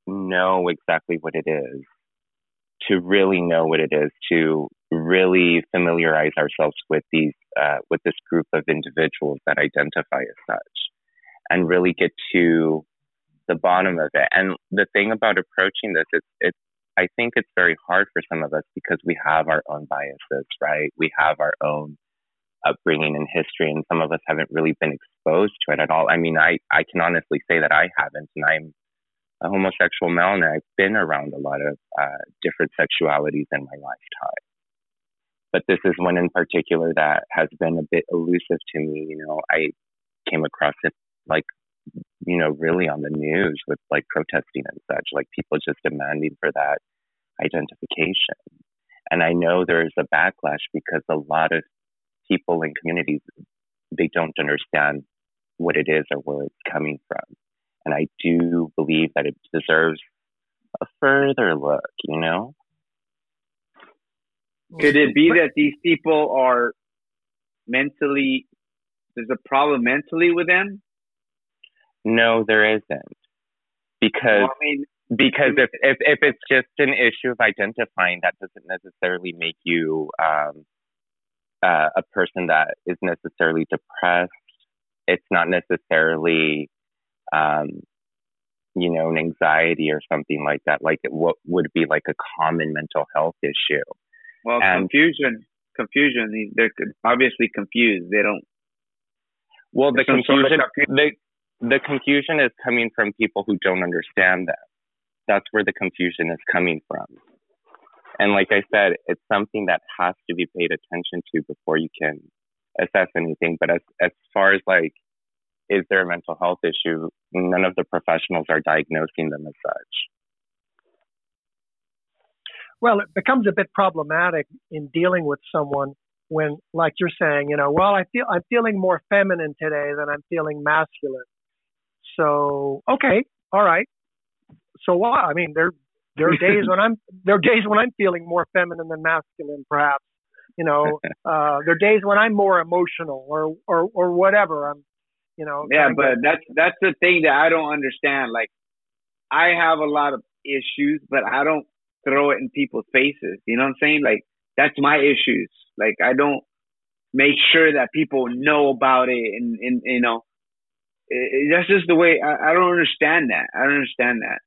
know exactly what it is, to really know what it is, to really familiarize ourselves with these, uh, with this group of individuals that identify as such and really get to the bottom of it. And the thing about approaching this, it's, it's, I think it's very hard for some of us because we have our own biases, right? We have our own upbringing and history, and some of us haven't really been exposed to it at all. I mean, I, I can honestly say that I haven't, and I'm a homosexual male, and I've been around a lot of uh, different sexualities in my lifetime. But this is one in particular that has been a bit elusive to me. You know, I came across it like, you know, really on the news with like protesting and such, like people just demanding for that identification. And I know there's a backlash because a lot of people in communities they don't understand what it is or where it's coming from. And I do believe that it deserves a further look, you know? Could it be that these people are mentally? There's a problem mentally with them. No, there isn't. Because Well, I mean, because if, if if it's just an issue of identifying, that doesn't necessarily make you um, uh, a person that is necessarily depressed. It's not necessarily, um, you know, an anxiety or something like that. Like what would be like a common mental health issue. well, And- confusion, confusion. They're obviously confused. They don't. Well, the Some sort of confusion the the confusion is coming from people who don't understand them. That's where the confusion is coming from. And like I said, it's something that has to be paid attention to before you can assess anything. But as as far as like, is there a mental health issue? None of the professionals are diagnosing them as such. well, it becomes a bit problematic in dealing with someone when, like you're saying, you know, well, I feel I'm feeling more feminine today than I'm feeling masculine. So, okay, all right. So what? I mean, there there are days when I'm there are days when I'm feeling more feminine than masculine, perhaps. You know, uh, there are days when I'm more emotional or or or whatever. I'm, you know. Yeah, but of- that's that's the thing that I don't understand. Like, I have a lot of issues, but I don't throw it in people's faces. You know what I'm saying? Like, that's my issues. Like, I don't make sure that people know about it, and and you know, it, it- that's just the way. I, I don't understand that. I don't understand that.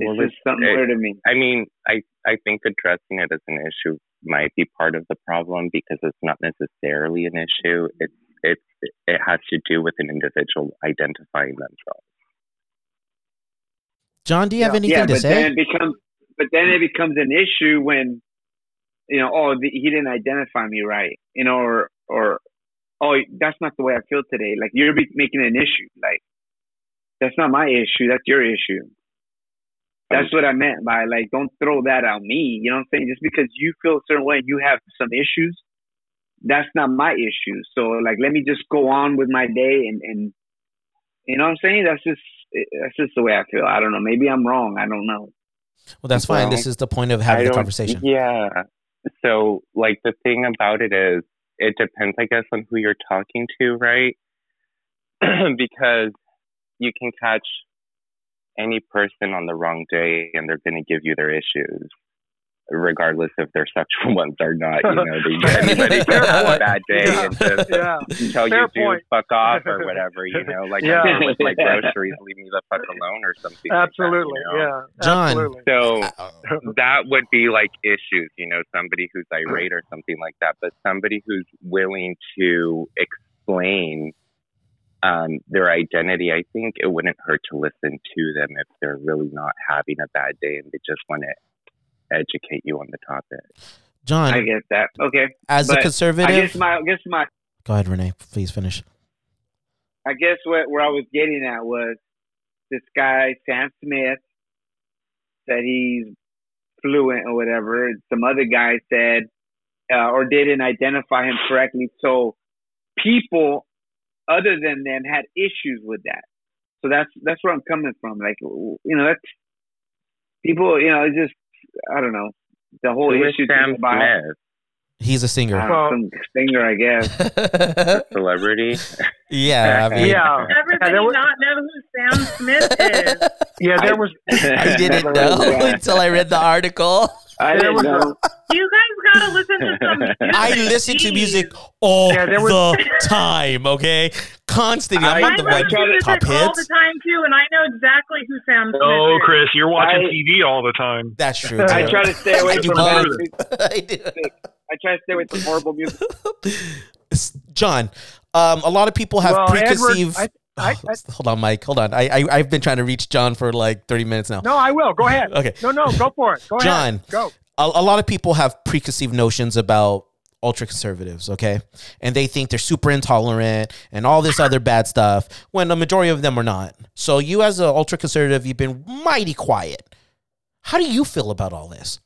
It's Well, just something it- to me. I mean, I, I think addressing it as an issue might be part of the problem because it's not necessarily an issue. It's it's it has to do with an individual identifying themselves. John, do you have Yeah. anything yeah, to but say? then it becomes, but then it becomes an issue when, you know, oh, the, he didn't identify me right, you know, or or oh, that's not the way I feel today. Like you're be- making an issue. Like that's not my issue. That's your issue. That's what I meant by like, don't throw that on me. You know what I'm saying? Just because you feel a certain way, and you have some issues. That's not my issue. So like, let me just go on with my day and and you know what I'm saying? That's just that's just the way I feel. I don't know. Maybe I'm wrong. I don't know. well, that's fine. Well, This is the point of having the conversation. Yeah. So, like, the thing about it is, it depends, I guess, on who you're talking to, right? because you can catch any person on the wrong day and they're going to give you their issues, regardless if they're sexual ones or not. You know, they, get anybody can Fair have a point. bad day Yeah. and just yeah. tell Fair you to fuck off or whatever, you know, like Yeah. I'm with my groceries, leave me the fuck alone or something. like that, you Absolutely. know? Yeah. John. Absolutely. So that would be like issues, you know, somebody who's irate or something like that, but somebody who's willing to explain um, their identity, I think it wouldn't hurt to listen to them if they're really not having a bad day and they just want to educate you on the topic. John, I get that. Okay. as a but I conservative, guess my I guess my go ahead, Rene. Please finish. I guess what where I was getting at was this guy Sam Smith said he's fluent or whatever. Some other guy said uh, or didn't identify him correctly. So people other than them had issues with that. So that's that's where I'm coming from. Like you know, that's people. You know, it's just I don't know the whole Who is issue Sam about Smith? He's a singer. uh, some singer, I guess. Celebrity? yeah, I mean, Yeah. Everybody there was- not know who Sam Smith is. Yeah, there was. I didn't know until I read the article. I didn't was a- know. You guys gotta listen to some. music. I listen to music all Yeah, there was- the time. Okay, constantly. I'm I- not the listen one to music top all the hits. time too, and I know exactly who Sam Smith Oh, is. Chris, you're watching I- TV all the time. That's true. I try to stay away I from both. music. I do. I try to stay away from horrible music. John, um, a lot of people have Well, Edward, preconceived. I- I- Oh, hold on, Mike. Hold on. I, I I've been trying to reach John for like thirty minutes now. No, I will. Go ahead. Okay. No, no, go for it. Go ahead. John. ahead. Go. A, a lot of people have preconceived notions about ultra conservatives, okay? And they think they're super intolerant and all this other bad stuff when the majority of them are not. So you as an ultra conservative, you've been mighty quiet. How do you feel about all this?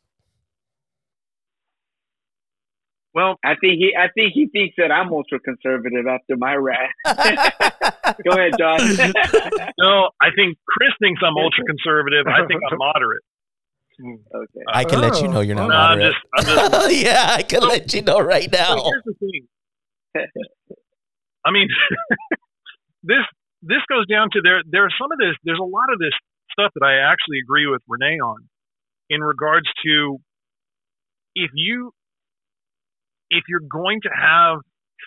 Well, I think he, I think he thinks that I'm ultra conservative after my rant. Go ahead, John. no, I think Chris thinks I'm ultra conservative. I think I'm moderate. Mm. okay. I can let you know you're not oh. No, I'm moderate. just, I'm just. yeah, I can let you know right now. So here's the thing. I mean, this this goes down to there. There's some of this. There's a lot of this stuff that I actually agree with Rene on, in regards to if you if you're going to have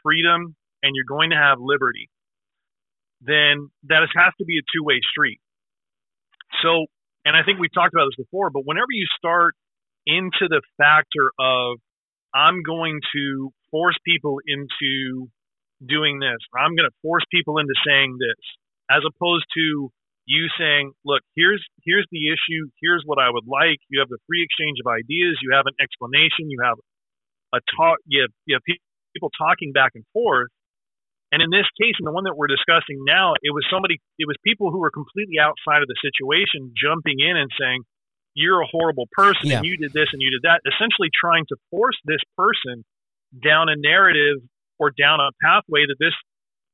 freedom and you're going to have liberty, then that has to be a two way street. So, and I think we've talked about this before, but whenever you start into the factor of I'm going to force people into doing this. I'm going to force people into saying this, as opposed to you saying, "Look, here's here's the issue. Here's what I would like." You have the free exchange of ideas. You have an explanation. You have a talk. You have, you have pe- people talking back and forth. And in this case, and the one that we're discussing now, it was somebody. It was people who were completely outside of the situation jumping in and saying, "You're a horrible person, Yeah. and you did this and you did that." Essentially, trying to force this person down a narrative or down a pathway that this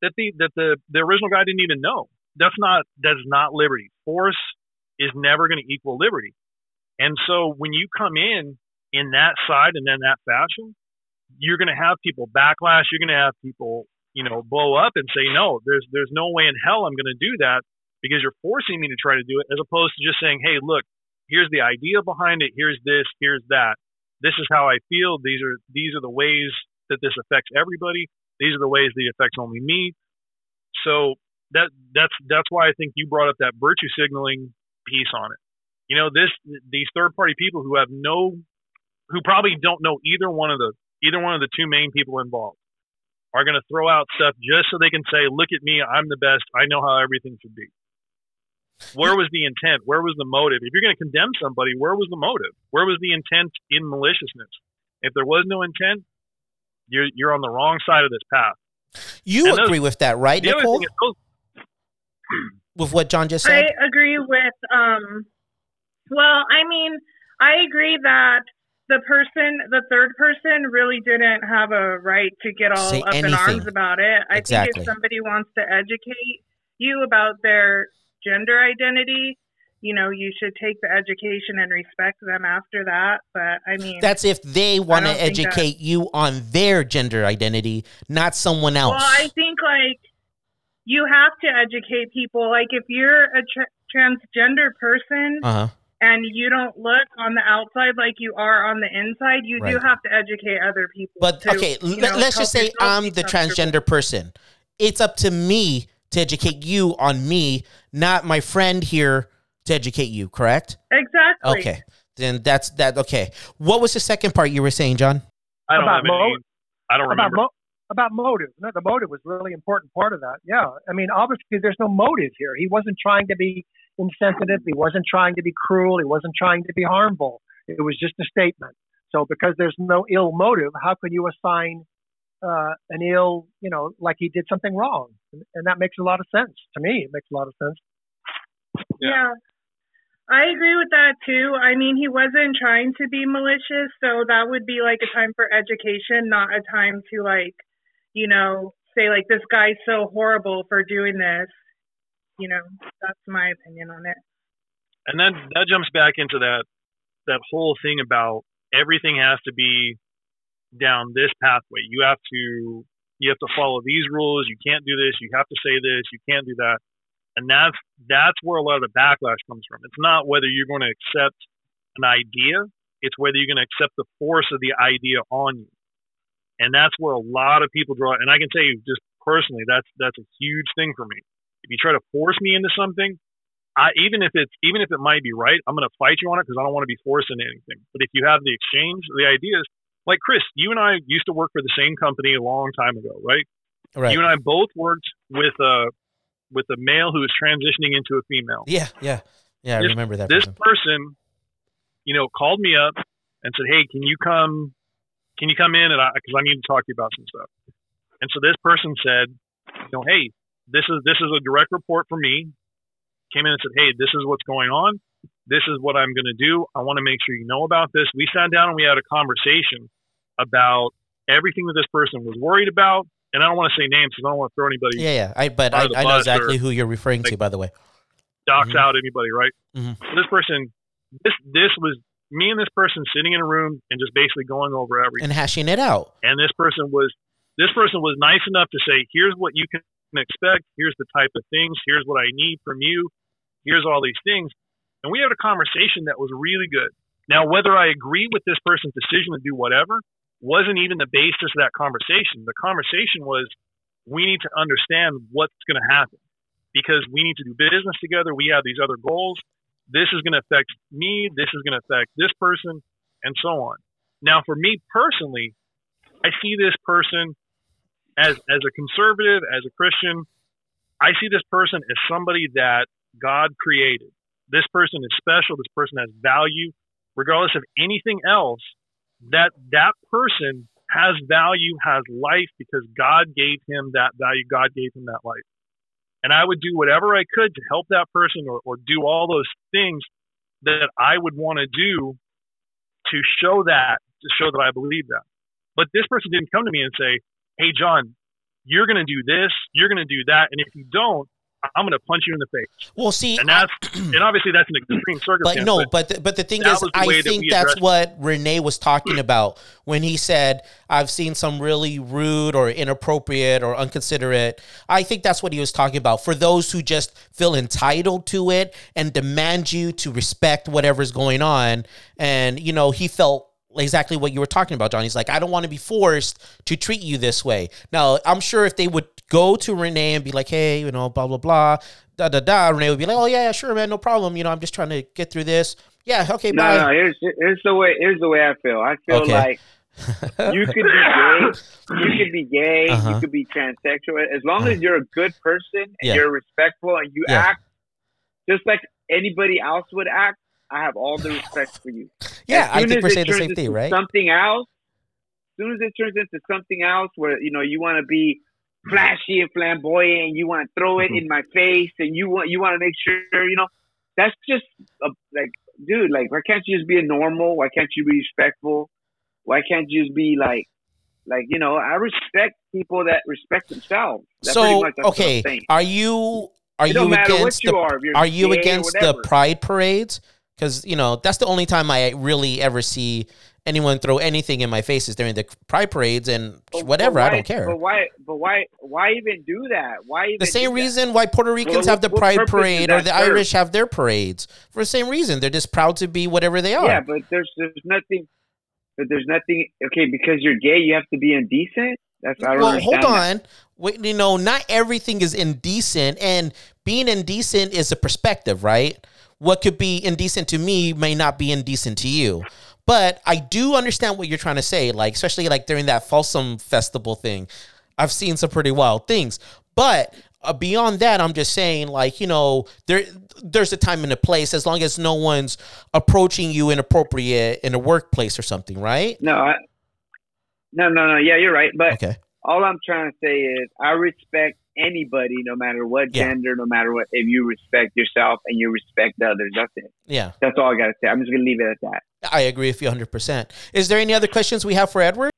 that the that the the original guy didn't even know. That's not that's not liberty. Force is never going to equal liberty. And so when you come in in that side and in that fashion, you're going to have people backlash. You're going to have people you know blow up and say no. There's there's no way in hell I'm going to do that because you're forcing me to try to do it, as opposed to just saying, hey, look, here's the idea behind it. Here's this. Here's that. This is how I feel. These are these are the ways that this affects everybody. These are the ways that it affects only me. So that that's that's why I think you brought up that virtue signaling piece on it. You know, this these third party people who have no who probably don't know either one of the either one of the two main people involved are going to throw out stuff just so they can say, "Look at me, I'm the best. I know how everything should be." Where was the intent? Where was the motive? If you're going to condemn somebody, where was the motive? Where was the intent in maliciousness? If there was no intent, you're you're on the wrong side of this path. You And those- agree with that, right, Nicole? those, With what John just said? I agree with um well, I mean, I agree that the person, the third person really didn't have a right to get all Say up in arms about it. I think if somebody wants to educate you about their gender identity, you know, you should take the education and respect them after that. But I mean, That's if they want to don't think that- educate you on their gender identity, not someone else. Well, I think like you have to educate people. Like if you're a tra- transgender person uh huh. And you don't look on the outside like you are on the inside, you do have to educate other people. But to, okay, you let, know, let's just say I'm the transgender person. It's up to me to educate you on me, not my friend here to educate you, correct? Exactly. Okay. Then that's that okay. What was the second part you were saying, John? I don't About have any. mo- I don't about remember. mo- about motive. No, the motive was really important part of that. Yeah, I mean, obviously, there's no motive here. He wasn't trying to be insensitive. He wasn't trying to be cruel. He wasn't trying to be harmful. It was just a statement. So, because there's no ill motive, how can you assign uh, an ill, you know, like he did something wrong? And, and that makes a lot of sense to me. It makes a lot of sense. Yeah. I agree with that too. I mean, he wasn't trying to be malicious, so that would be like a time for education, not a time to like, you know, say like this guy's so horrible for doing this. You know, that's my opinion on it. and then that jumps back into that that whole thing about everything has to be down this pathway. You have to you have to follow these rules. You can't do this. You have to say this. You can't do that. And that's that's where a lot of the backlash comes from. It's not whether you're going to accept an idea. It's whether you're going to accept the force of the idea on you. And that's where a lot of people draw. And I can tell you, just personally, that's that's a huge thing for me. If you try to force me into something, I even if it's even if it might be right, I'm going to fight you on it because I don't want to be forced into anything. But if you have the exchange, the ideas, like Chris, you and I used to work for the same company a long time ago, right? Right. You and I both worked with a with a male who was transitioning into a female. yeah, yeah, yeah. I remember that. This person. person, you know, called me up and said, "Hey, can you come? Can you come in? And because I, need to talk to you about some stuff." And so this person said, "You know, hey, this is this is a direct report from me." Came in and said, "Hey, this is what's going on. This is what I'm going to do. I want to make sure you know about this." We sat down and we had a conversation about everything that this person was worried about. And I don't want to say names because I don't want to throw anybody Yeah, yeah. I but I, I know exactly or, who you're referring to, by the way. dox Mhm. out anybody, right? Mm-hmm. So this person, this this was me and this person sitting in a room and just basically going over everything. And hashing it out. And this person was this person was nice enough to say, "Here's what you can expect. Here's the type of things. Here's what I need from you. Here's all these things." And we had a conversation that was really good. Now, whether I agree with this person's decision to do whatever wasn't even the basis of that conversation. The conversation was, we need to understand what's going to happen because we need to do business together. We have these other goals. This is going to affect me. This is going to affect this person, and so on. Now, for me personally, I see this person as as a conservative, as a Christian. I see this person as somebody that God created. This person is special. This person has value, regardless of anything else. That that person has value, has life because God gave him that value. God gave him that life. And I would do whatever I could to help that person or, or do all those things that I would want to do to show that, to show that I believe that. But this person didn't come to me and say, Hey, John, you're going to do this, you're going to do that. And if you don't, I'm going to punch you in the face. Well, see, And that's, and obviously that's an extreme circumstance. but no, but the, but the thing is, the I way that think that's what Rene was talking hmm. about when he said, "I've seen some really rude or inappropriate or unconsiderate." I think that's what he was talking about for those who just feel entitled to it and demand you to respect whatever's going on. And you know, he felt exactly what you were talking about, John. He's like, I don't want to be forced to treat you this way. Now, I'm sure if they would go to Rene and be like, hey, you know, blah, blah, blah, da, da, da, Rene would be like, oh, yeah, yeah, sure, man, no problem. You know, I'm just trying to get through this. Yeah, okay, No, bye. no. Here's here's the way. Here's the way I feel. I feel Okay. like you could be gay. You could be gay. Uh-huh. You could be transsexual. As long as you're a good person and Yeah. you're respectful and you Yeah. act just like anybody else would act, I have all the respect for you. yeah, I think we're saying the same thing, right? Something else. As soon as it turns into something else, where you know you want to be flashy and flamboyant, and you want to throw it Mhm. in my face, and you want you want to make sure you know that's just a, like, dude, like why can't you just be a normal? Why can't you be respectful? Why can't you just be like, like you know? I respect people that respect themselves. That's So, okay, are you are It you against you the are. If you're are you against the pride parades? Because you know that's the only time I really ever see anyone throw anything in my face is during the pride parades and But- whatever. but I don't care. But why? But why? Why even do that? Why even The same that? reason why Puerto Ricans what- have the pride parade or the serve? Irish have their parades for the same reason. They're just proud to be whatever they are. Yeah, but there's there's nothing. But there's nothing. Okay, because you're gay, you have to be indecent. That's I don't well, hold that. on. Wait, you know, not everything is indecent, and being indecent is a perspective, right? What could be indecent to me may not be indecent to you. But I do understand what you're trying to say, like especially like during that Folsom festival thing. I've seen some pretty wild things, but uh, beyond that, I'm just saying, like you know, there there's a time and a place as long as no one's approaching you inappropriate in a workplace or something, right? No, I, no, no, no. Yeah, you're right. But Okay. all I'm trying to say is I respect anybody, no matter what Yeah. gender, no matter what, if you respect yourself and you respect the others. That's it. Yeah, That's all I gotta say. I'm just gonna leave it at that. I agree with you 100%. Is there any other questions we have for Edward?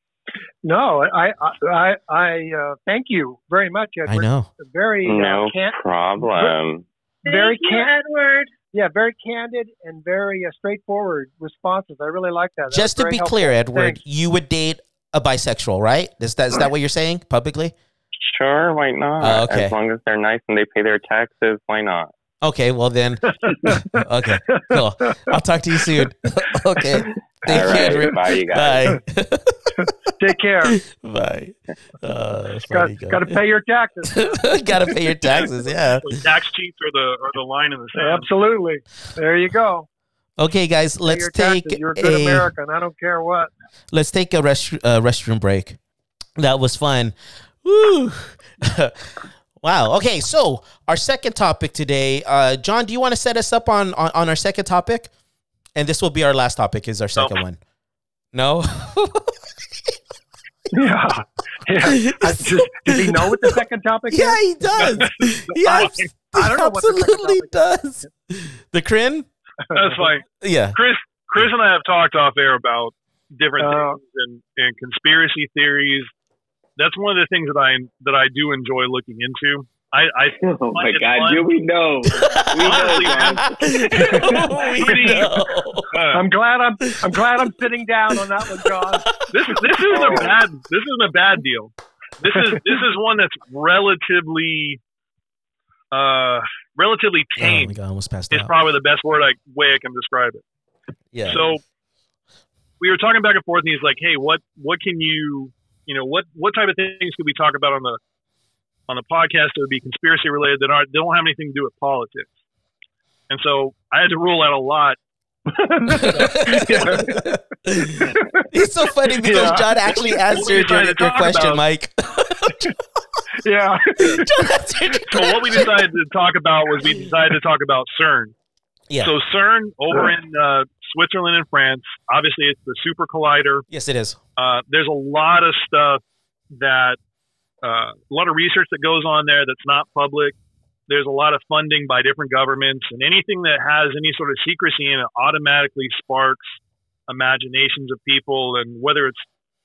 No, I I I, I uh, thank you very much, Edward. I know. Very uh, No can- problem. very Thank you, can- Edward. yeah, very candid and very uh, straightforward responses. I really like that. That Just to be helpful. clear, Edward, Thanks. you would date a bisexual, right? Is that, is that what you're saying publicly? Sure, why not? Oh, okay. As long as they're nice and they pay their taxes, why not? Okay, well then. okay, cool. I'll talk to you soon. okay. Thank All you, right, bye, you guys. Bye. Take care. Bye. Uh, Got, got to pay your taxes. Gotta pay your taxes, yeah. The tax cheats are the are the line in the sand. Absolutely. There you go. Okay, guys, Pay let's your take taxes. You're a good a American. I don't care what. let's take a rest uh, restroom break. That was fun. Woo. wow. Okay, so our second topic today, uh, John, do you want to set us up on, on on our second topic? And this will be our last topic. Is our second one? No. Yeah. Yeah. I just, does he know what the second topic yeah, is? Yeah, he does. He, I- I don't he know what the absolutely topic does. The crin? That's fine. Yeah. Chris, Chris and I have talked off air about different Uh, things and, and conspiracy theories. That's one of the things that I that I do enjoy looking into. I, I Oh my God, fun. do we know? We know, we Pretty- know. uh, I'm glad I'm I'm glad I'm sitting down on that one, John. this this isn't Oh. a bad this isn't a bad deal. This is this is one that's relatively uh relatively tame. Oh tame. my god, I almost passed is out. probably the best word I way I can describe it. Yeah. So we were talking back and forth, and he's like, "Hey, what what can you you know what what type of things could we talk about on the on the podcast that would be conspiracy related that aren't they don't have anything to do with politics?" And so I had to rule out a lot. it's so funny because Yeah. John actually answered your, your question, about- Mike. Yeah. So what we decided to talk about was we decided to talk about CERN. Yeah. So CERN over in uh, Switzerland and France, obviously it's the super collider. yes, it is. Uh, there's a lot of stuff that uh, a lot of research that goes on there that's not public. There's a lot of funding by different governments, and anything that has any sort of secrecy in it automatically sparks imaginations of people, and whether it's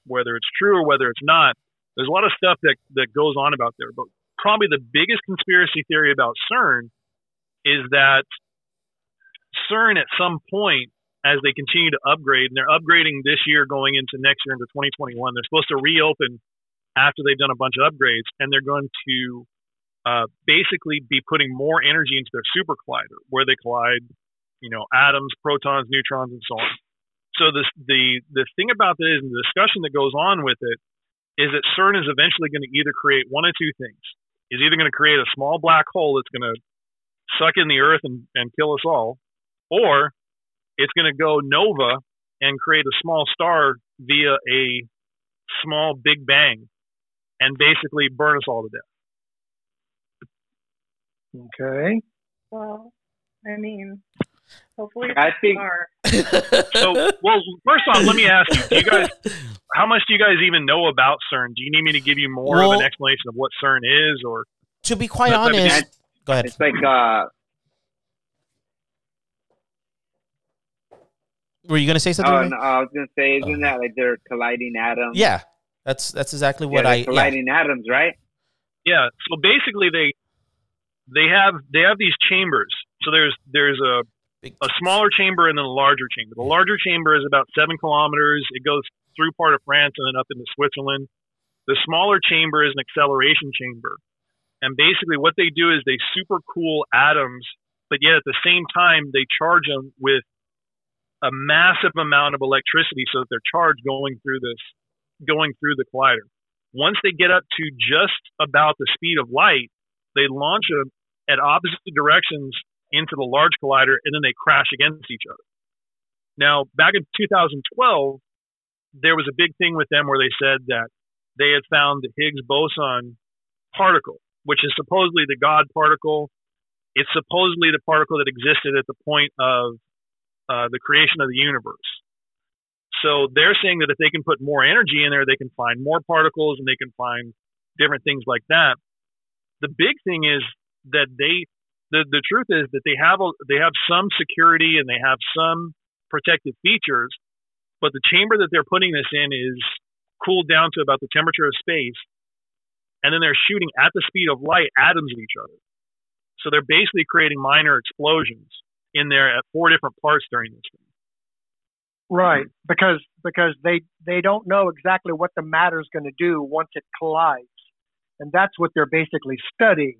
whether it's true or whether it's not. There's a lot of stuff that that goes on about there, but probably the biggest conspiracy theory about CERN is that CERN at some point as they continue to upgrade, and they're upgrading this year going into next year into 2021. They're supposed to reopen after they've done a bunch of upgrades, and they're going to uh, basically be putting more energy into their super collider, where they collide, you know, atoms, protons, neutrons, and so on. So this, the the thing about this and the discussion that goes on with it is that CERN is eventually going to either create one of two things. Is either going to create a small black hole that's going to suck in the Earth and, and kill us all, or it's going to go nova and create a small star via a small big bang and basically burn us all to death. Okay. Well, I mean, hopefully I think are. So, well, first off, let me ask you: Do you guys, how much do you guys even know about CERN? Do you need me to give you more of an explanation of what CERN is, or to be quite That's- I mean, honest, go ahead. it's like uh, Were you gonna say something? oh, Mike? no, I was gonna say, isn't oh. that like they're colliding atoms? Yeah, that's that's exactly Yeah, what they're I. Yeah. colliding atoms, right? yeah? So basically, they they have they have these chambers. So there's there's a a smaller chamber and then a larger chamber. The larger chamber is about seven kilometers. It goes through part of France and then up into Switzerland. The smaller chamber is an acceleration chamber. And basically, what they do is they super cool atoms, but yet at the same time, they charge them with a massive amount of electricity so that they're charged going through this, going through the collider. Once they get up to just about the speed of light, they launch them at opposite directions into the large collider and then they crash against each other. Now, back in 2012, there was a big thing with them where they said that they had found the Higgs boson particle, which is supposedly the God particle. It's supposedly the particle that existed at the point of uh, the creation of the universe. So they're saying that if they can put more energy in there, they can find more particles and they can find different things like that. the big thing is that they the the truth is that they have a, they have some security and they have some protective features, but the chamber that they're putting this in is cooled down to about the temperature of space, and then they're shooting at the speed of light atoms of each other. So they're basically creating minor explosions in there at four different parts during this thing. Right, because because they they don't know exactly what the matter is going to do once it collides, and that's what they're basically studying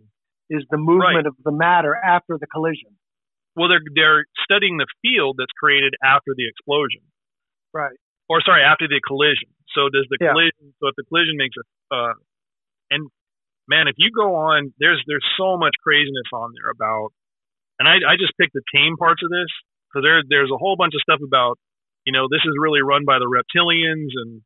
is the movement Right. of the matter after the collision. Well, they're they're studying the field that's created after the explosion, Right. or sorry, after the collision. So does the Yeah. collision? So if the collision makes a, uh, and man, if you go on, there's there's so much craziness on there about, and I I just picked the tame parts of this because there there's a whole bunch of stuff about, you know, this is really run by the reptilians and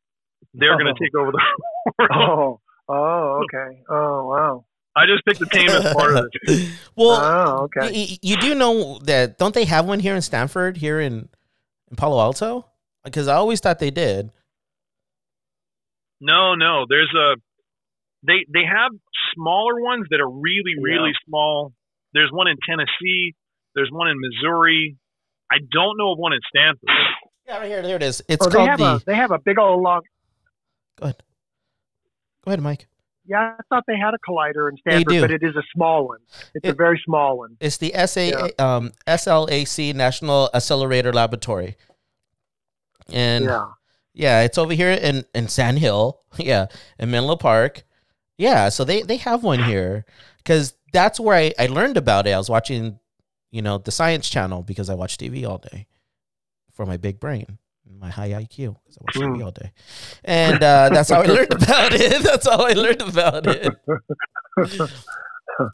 they're going Oh. to take over the world. Oh. Oh. Okay. Oh. Wow. I just picked the tamest part of it. well, oh. Okay. y- y- you do know that don't they have one here in Stanford, here in in Palo Alto? Because I always thought they did. No, no. There's a they they have smaller ones that are really really small. There's one in Tennessee. There's one in Missouri. I don't know of one in Stanford. Yeah, right here. There it is. It's oh, they called have the. a they have a big old long. Go ahead. Go ahead, Mike. Yeah, I thought they had a collider in Stanford, but it is a small one. It's a very small one. It's the SA um, SLAC National Accelerator Laboratory, and yeah. Yeah, it's over here in, in Sand Hill. Yeah, in Menlo Park. Yeah, so they, they have one here because that's where I, I learned about it. I was watching, you know, the Science Channel because I watch TV all day for my big brain, my high IQ because I watch TV Mm. all day, and uh, that's how I learned about it. That's how I learned about it.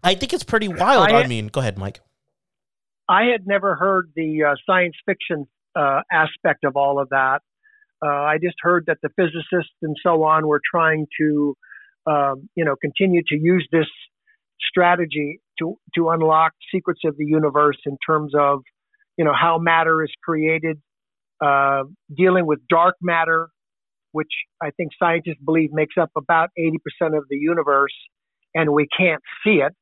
I think it's pretty wild. I, I- mean, go ahead, Mike. I had never heard the uh, science fiction uh, aspect of all of that. Uh, I just heard that the physicists and so on were trying to, um, you know, continue to use this strategy to to unlock secrets of the universe in terms of, you know, how matter is created, uh, dealing with dark matter, which I think scientists believe makes up about 80% of the universe, and we can't see it,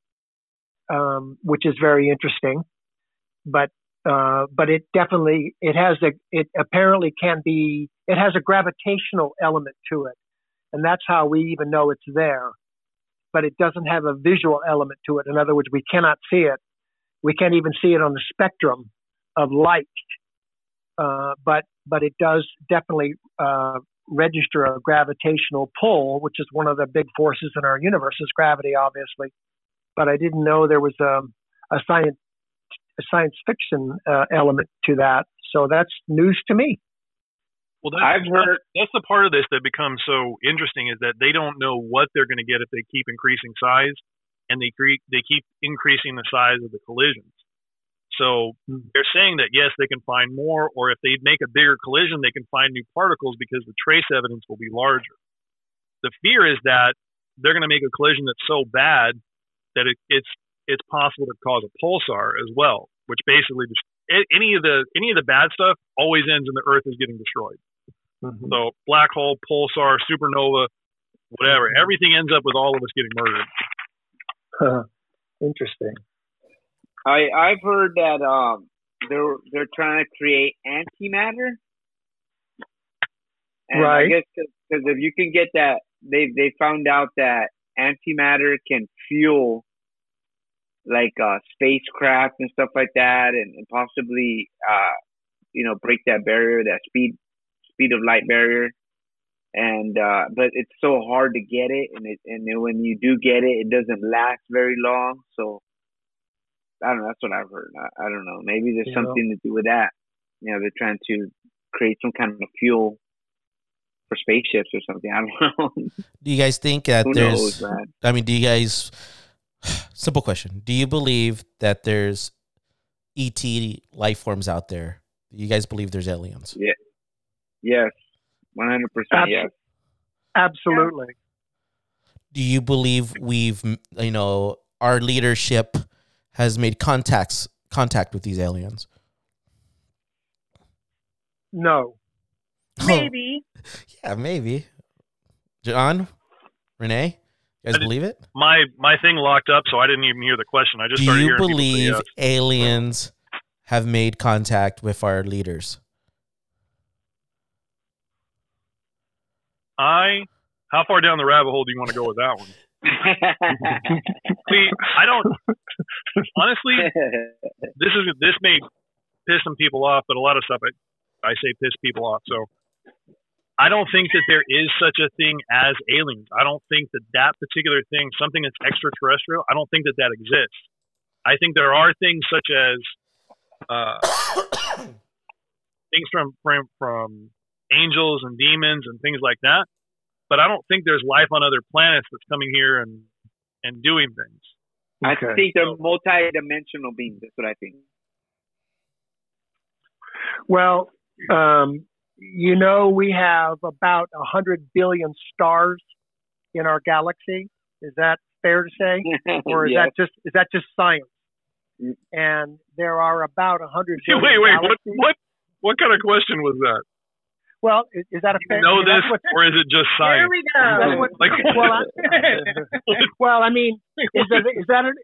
um, which is very interesting but uh, but it definitely it has a it apparently can be it has a gravitational element to it, and that's how we even know it's there. But it doesn't have a visual element to it. In other words, we cannot see it. We can't even see it on the spectrum of light. Uh, but but it does definitely uh, register a gravitational pull, which is one of the big forces in our universe is gravity, obviously. But I didn't know there was um, a science a science fiction uh, element to that. So that's news to me. Well, that's, I've heard- that's, that's the part of this that becomes so interesting is that they don't know what they're going to get if they keep increasing size, and they cre- they keep increasing the size of the collisions. So hmm. they're saying that yes, they can find more, or if they make a bigger collision, they can find new particles because the trace evidence will be larger. The fear is that they're going to make a collision that's so bad that it, it's it's possible to cause a pulsar as well, which basically just any of the any of the bad stuff always ends in the Earth is getting destroyed. Mm-hmm. So black hole, pulsar, supernova, whatever, everything ends up with all of us getting murdered. Interesting. I I've heard that um they're they're trying to create antimatter. And I Right. guess because if you can get that, they they found out that antimatter can fuel like uh spacecraft and stuff like that, and, and possibly uh you know break that barrier, that speed speed of light barrier. And uh but it's so hard to get it, and it and then when you do get it, it doesn't last very long. So I don't know. That's what I've heard. I, I don't know. Maybe there's Yeah. something to do with that. You know, they're trying to create some kind of fuel for spaceships or something. I don't know. Do you guys think that Who there's? knows? I mean, do you guys? Simple question: Do you believe that there's ET life forms out there? Do you guys believe there's aliens? Yes, one hundred percent. Yes. Absolutely. Do you believe we've, you know, our leadership has made contacts contact with these aliens? No. Oh. Maybe. yeah, maybe. John, Rene, You guys believe it? My my thing locked up, so I didn't even hear the question. I just Do started you hearing people say believe yes. aliens have made contact with our leaders? I. How far down the rabbit hole do you want to go with that one? See, I don't. Honestly, this is this may piss some people off, but a lot of stuff I, I say piss people off. So I don't think that there is such a thing as aliens. I don't think that that particular thing, something that's extraterrestrial, I don't think that that exists. I think there are things such as uh, things from, from from angels and demons and things like that. But I don't think there's life on other planets that's coming here and and doing things. I think they're multi-dimensional beings. That's what I think. Well, um, you know, we have about a hundred billion stars in our galaxy. Is that fair to say, or is Yes. that just is that just science? Mm. And there are about a hundred wait, wait, what what what kind of question was that? Well, is, is that a Do fair? you know this, what- or is it just There science? we go. what- Like, well, I, well, I mean, is that, is that an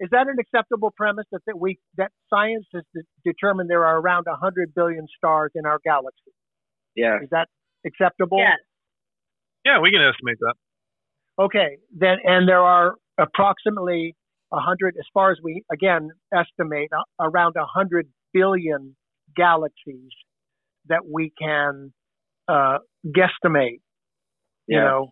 is that an acceptable premise that, that we that science has determined there are around a hundred billion stars in our galaxy? Yeah. Is that acceptable? yes. yeah, we can estimate that. Okay, then, and there are approximately a hundred, as far as we again estimate, uh, around a hundred billion galaxies that we can uh, guesstimate. You Yeah. know.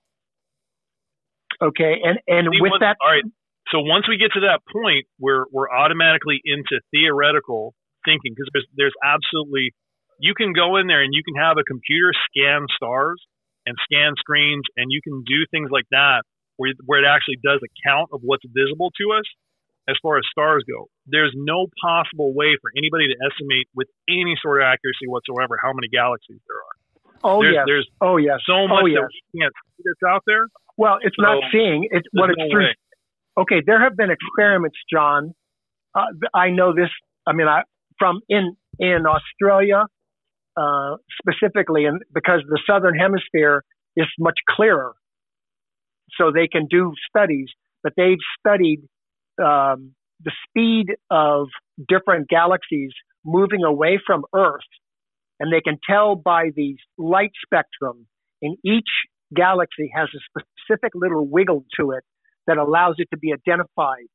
Okay, and and See, with once- that, all right. So once we get to that point, we're we're automatically into theoretical thinking because there's there's absolutely you can go in there and you can have a computer scan stars and scan screens and you can do things like that where where it actually does a count of what's visible to us as far as stars go. There's no possible way for anybody to estimate with any sort of accuracy whatsoever how many galaxies there are. Oh there's, yes, there's oh yes, so much oh that yes. see that's out there. Well, it's not seeing. It's what it's no through way. okay, there have been experiments, John. Uh, I know this. I mean, I from in in Australia uh, specifically, and because the southern hemisphere is much clearer, so they can do studies. But they've studied um, the speed of different galaxies moving away from Earth, and they can tell by the light spectrum in each galaxy has a specific little wiggle to it that allows it to be identified.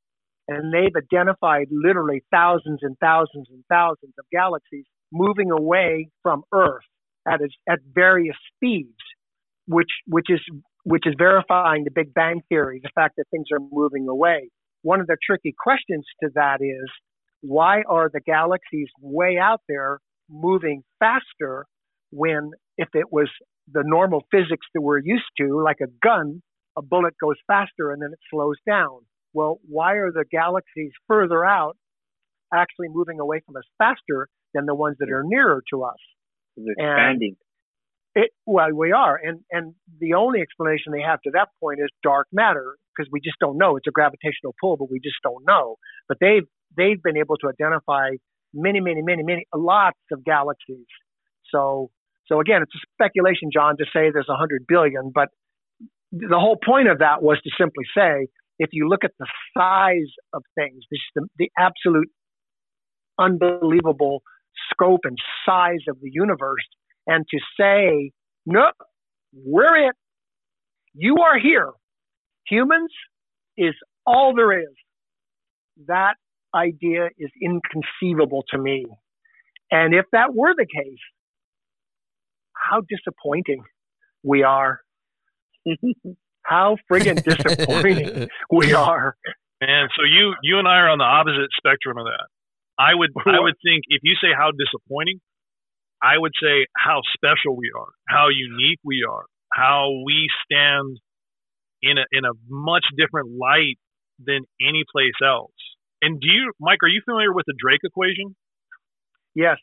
And they've identified literally thousands and thousands and thousands of galaxies moving away from Earth at, at various speeds, which, which, is, which is verifying the Big Bang Theory, the fact that things are moving away. One of the tricky questions to that is why are the galaxies way out there moving faster when, if it was the normal physics that we're used to, like a gun, a bullet goes faster and then it slows down. Well, why are the galaxies further out actually moving away from us faster than the ones that are nearer to us? It's expanding. It, well, we are, and and the only explanation they have to that point is dark matter because we just don't know. It's a gravitational pull, but we just don't know. But they've they've been able to identify many, many, many, many lots of galaxies. So so again, it's a speculation, John, to say there's hundred billion, but the whole point of that was to simply say if you look at the size of things, this, the, the absolute unbelievable scope and size of the universe, and to say, nope, we're it. You are here. Humans is all there is. That idea is inconceivable to me. And if that were the case, how disappointing we are. how friggin' disappointing we are. And so you you and I are on the opposite spectrum of that. I would I would think if you say how disappointing, I would say how special we are, how unique we are, how we stand in a in a much different light than any place else. And do you, Mike? Are you familiar with the Drake equation? Yes.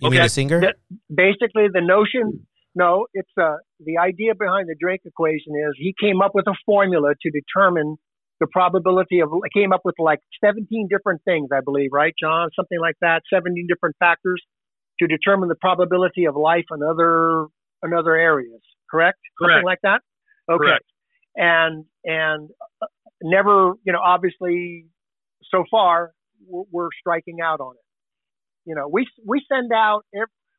You mean Okay. the singer? That- basically the notion no it's uh the idea behind the drake equation is he came up with a formula to determine the probability of came up with like 17 different things i believe right john something like that 17 different factors to determine the probability of life in other in other areas correct Correct. something like that okay Correct. and and never, you know, obviously, so far we're, we're striking out on it. You know, we we send out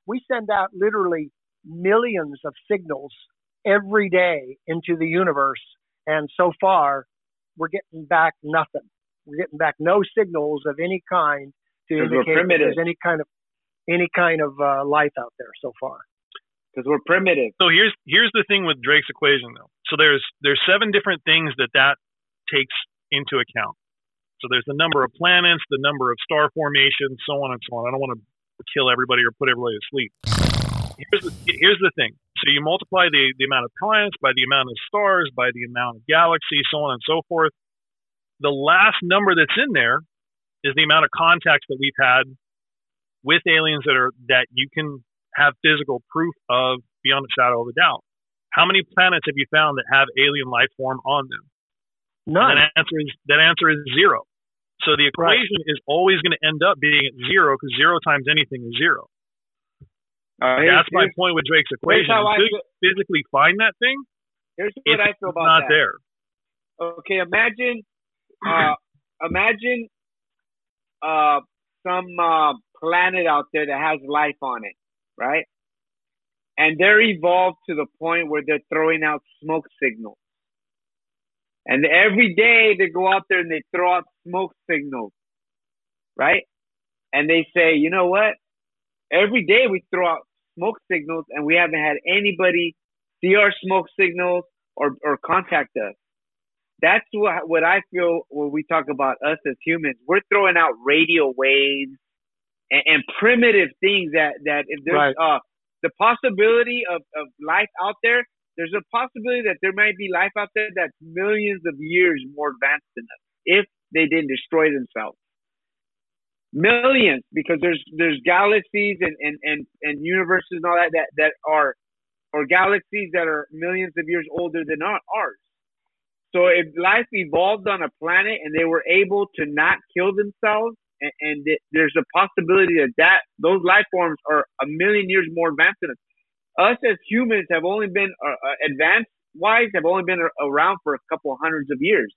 we send out literally millions of signals every day into the universe, and so far we're getting back nothing. We're getting back no signals of any kind to indicate there's any kind of any kind of uh, life out there so far. Because we're primitive. So here's here's the thing with Drake's equation, though. So there's there's seven different things that that takes into account. So there's the number of planets, the number of star formations, so on and so on. I don't want to kill everybody or put everybody to sleep. Here's the, here's the thing. So you multiply the, the amount of planets by the amount of stars, by the amount of galaxies, so on and so forth. The last number that's in there is the amount of contacts that we've had with aliens that are that you can have physical proof of beyond a shadow of a doubt. How many planets have you found that have alien life form on them? None. that answer is that answer is zero. So the equation right. is always going to end up being at zero because zero times anything is zero. Uh, That's my point with Drake's equation. Until you physically find that thing, here's what I feel about not that. there. Okay, imagine, uh, imagine uh, some uh, planet out there that has life on it, right? And they're evolved to the point where they're throwing out smoke signals. And every day they go out there and they throw out smoke signals, right? And they say, you know what? Every day we throw out smoke signals and we haven't had anybody see our smoke signals or, or contact us. That's what, what I feel when we talk about us as humans. We're throwing out radio waves and, and primitive things that, that if there's right. uh, the possibility of, of life out there, there's a possibility that there might be life out there that's millions of years more advanced than us if they didn't destroy themselves. Millions, because there's there's galaxies and, and, and, and universes and all that, that that are or galaxies that are millions of years older than ours. So if life evolved on a planet and they were able to not kill themselves, and, and there's a possibility that that those life forms are a million years more advanced than us, us as humans have only been uh, uh advanced wise have only been around for a couple hundreds of years.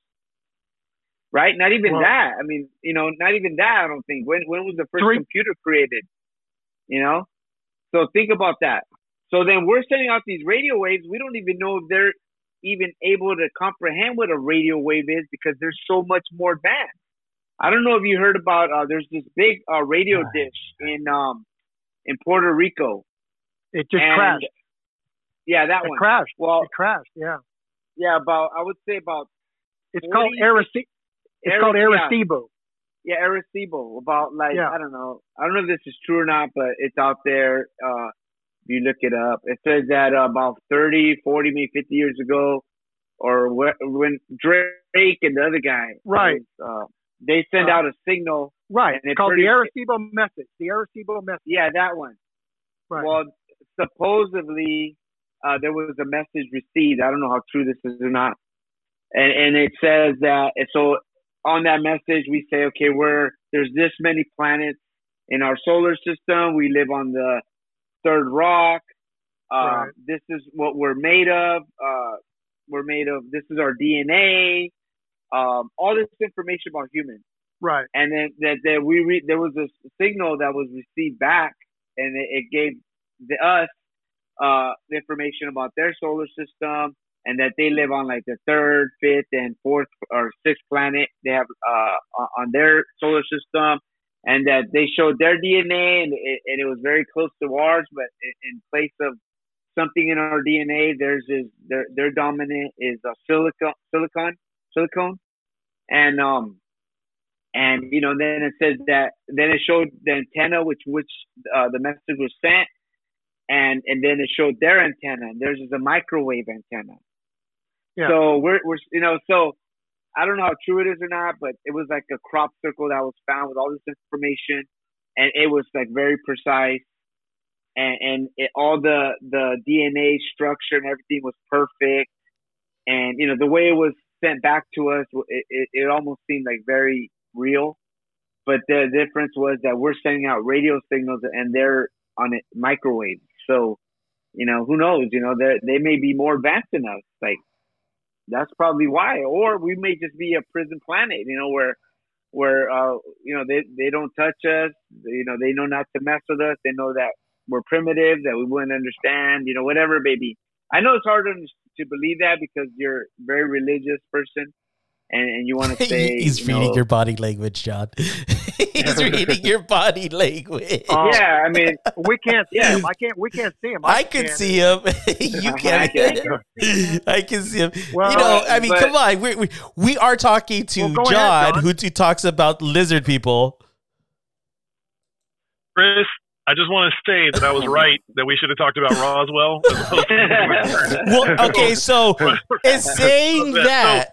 Right? Not even well, that. I mean you know not even that i don't think. When when was the first three. computer created? You know? So think about that. So then we're sending out these radio waves. We don't even know if they're even able to comprehend what a radio wave is because they're so much more advanced. I don't know if you heard about uh, there's this big uh, radio dish in um in puerto rico it just and, crashed. Yeah, that it one crashed. Well, it crashed. Yeah. Yeah, about I would say about. It's 40, called Arecibo. It's called Arecibo. Yeah, Arecibo. About like yeah. I don't know. I don't know if this is true or not, but it's out there. Uh, if you look it up, it says that uh, about 30, 40, maybe 50 years ago, or wh- when Drake and the other guy, right, was, uh, they send uh, out a signal. Right. it's called the Arecibo message. The Arecibo message. Yeah, that one. Right. Well, supposedly uh, there was a message received. I don't know how true this is or not. And, and it says that, so on that message, we say, okay, we're, there's this many planets in our solar system. We live on the third rock. Uh, right. This is what we're made of. Uh, we're made of, this is our DNA. Um, all this information about humans. Right. And then that, that we re- there was a signal that was received back and it, it gave the, us uh, information about their solar system and that they live on like the third, fifth, and fourth or sixth planet they have uh, on their solar system, and that they showed their DNA and it, and it was very close to ours, but in place of something in our DNA, theirs is their their dominant is a silicon silicon silicone, and um and you know then it says that then it showed the antenna which which uh, the message was sent and and then it showed their antenna and theirs is a microwave antenna yeah. so we're, we're you know so i don't know how true it is or not but it was like a crop circle that was found with all this information and it was like very precise and and it, all the the dna structure and everything was perfect and you know the way it was sent back to us it, it, it almost seemed like very real. But the difference was that we're sending out radio signals and they're on it microwave. So, you know, who knows? You know, they they may be more advanced than us. Like, that's probably why. Or we may just be a prison planet, you know, where where uh, you know they they don't touch us, you know, they know not to mess with us. They know that we're primitive, that we wouldn't understand, you know, whatever, baby. I know it's hard to, to believe that because you're a very religious person, and, and you want to say He's you reading know, your body language, John. He's reading your body language. Oh. yeah, I mean, We can't see him. I can't. We can't see him. I can see him. you can't. I can see him. Well, you know, I mean, but- come on. We we we are talking to Well, John, ahead, John. who who talks about lizard people. Chris, I just want to say that I was right that we should have talked about Roswell. As opposed to Well, okay, so it's saying So- that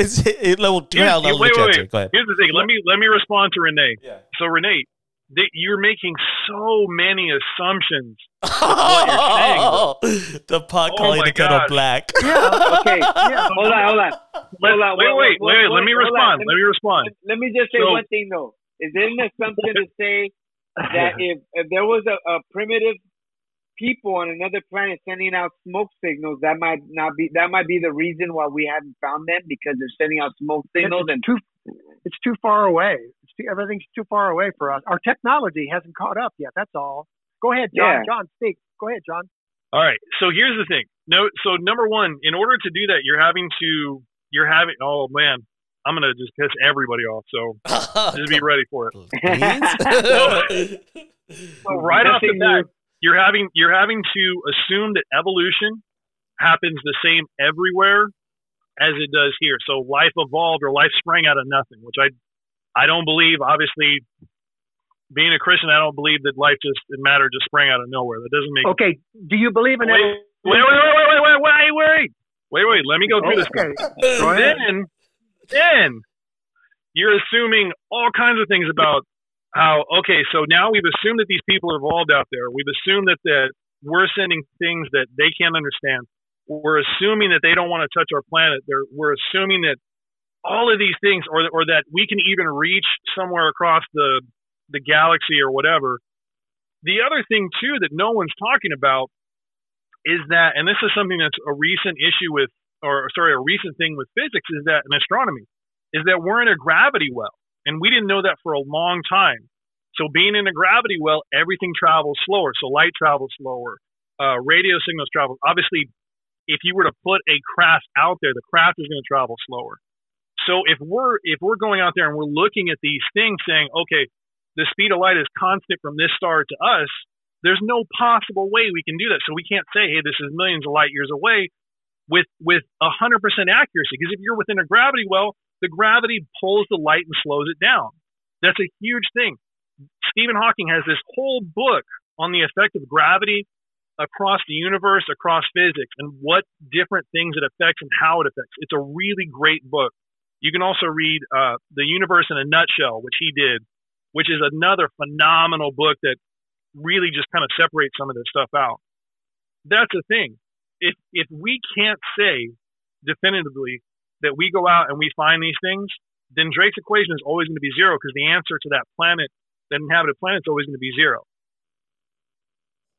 it's it, well, Here's- well, I'll wait, let wait, wait. Here's the thing. Let me let me respond to Rene. Yeah. So Rene, they, you're making so many assumptions. the pot Oh calling my the kettle God. black. okay, yeah, hold on, hold on. Let, Hold on, wait, wait, wait, wait, wait, wait, Let me respond. Let Let me respond. Let me just say So- one thing though. Is it an assumption to say that if, if there was a, a primitive people on another planet sending out smoke signals, that might not be that might be the reason why we haven't found them because they're sending out smoke signals It's and too. It's too far away. It's too, everything's too far away for us. Our technology hasn't caught up yet. That's all. Go ahead, John. Yeah. John, speak. Go ahead, John. All right. So here's the thing. No. So number one, in order to do that, you're having to. You're having. Oh man, I'm gonna just piss everybody off. So just be ready for it. Please? So right off the bat, you're having you're having to assume that evolution happens the same everywhere as it does here. So life evolved or life sprang out of nothing, which I I don't believe. Obviously, being a Christian, I don't believe that life just matter just sprang out of nowhere. That doesn't make Okay. Do you believe in wait, wait, wait, wait, wait, wait, wait, wait, wait, wait, wait. Let me go through this. Okay. Go. Then, then you're assuming all kinds of things about how. Okay, so now we've assumed that these people are evolved out there. We've assumed that that we're sending things that they can't understand. We're assuming that they don't want to touch our planet. They're, we're assuming that all of these things, or or that we can even reach somewhere across the the galaxy or whatever. The other thing too that no one's talking about is that, and this is something that's a recent issue with, or sorry, a recent thing with physics is that in astronomy is that we're in a gravity well, and we didn't know that for a long time. So being in a gravity well, everything travels slower. So light travels slower, uh, radio signals travel. Obviously, if you were to put a craft out there, the craft is going to travel slower. So if we're if we're going out there and we're looking at these things, saying, okay, the speed of light is constant from this star to us, there's no possible way we can do that. So we can't say, hey, this is millions of light years away with with 100% accuracy. Because if you're within a gravity well, the gravity pulls the light and slows it down. That's a huge thing. Stephen Hawking has this whole book on the effect of gravity across the universe, across physics, and what different things it affects and how it affects. It's a really great book. You can also read uh, The Universe in a Nutshell, which he did, which is another phenomenal book that really just kind of separates some of this stuff out. That's the thing. If if we can't say definitively that we go out and we find these things, then Drake's equation is always going to be zero because the answer to that planet, that inhabited planet, is always going to be zero.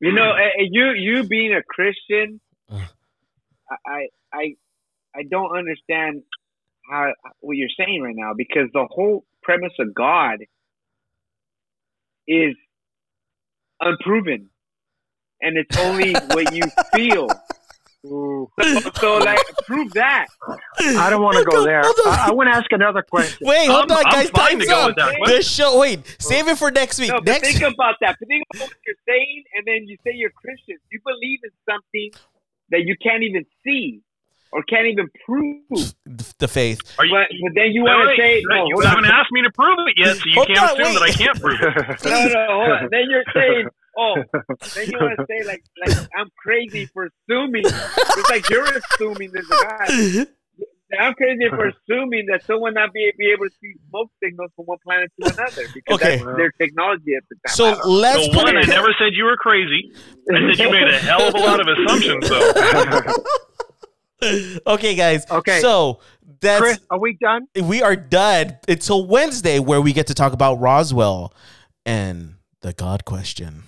You know, you you being a Christian, I I I don't understand how what you're saying right now because the whole premise of God is unproven, and it's only what you feel. So, so, like, prove that. I don't want to go there. I, I want to ask another question. Wait, hold I'm- on, I'm guys. fine to Time's go up. with that show. Wait, save it for next week. No, next. think about that. But think about what you're saying, and then you say you're Christian. You believe in something that you can't even see or can't even prove. the faith. Are you? But, but then you wait, want to say, wait, no, you haven't asked me to prove it yet, so you Hold can't on, assume that I can't prove it. No, no, hold on. Then you're saying, oh, then you want to say like, like I'm crazy for assuming. It's like you're assuming there's a God. I'm crazy for assuming that someone not be, be able to see smoke signals from one planet to another because Okay. that's their technology at the time. So let's So put one, I it. never said you were crazy. I said you made a hell of a lot of assumptions, though. okay, guys. Okay. So that's Chris, are we done? we are done until Wednesday, where we get to talk about Roswell and the God question.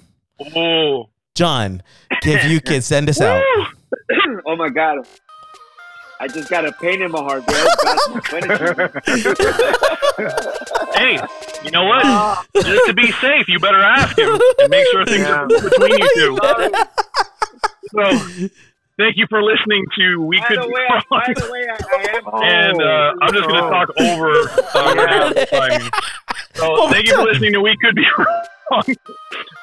Oh, John, if you can send us out. oh my god. I just got a pain in my heart, girl. hey, you know what? Just to be safe, you better ask him and make sure things Yeah. are cool between you two. So, thank you for listening to We by Could the Be way, Wrong. by the way, I, I am. and uh, I'm just going to talk over uh, Rene this time. So thank you for listening to We Could Be Wrong.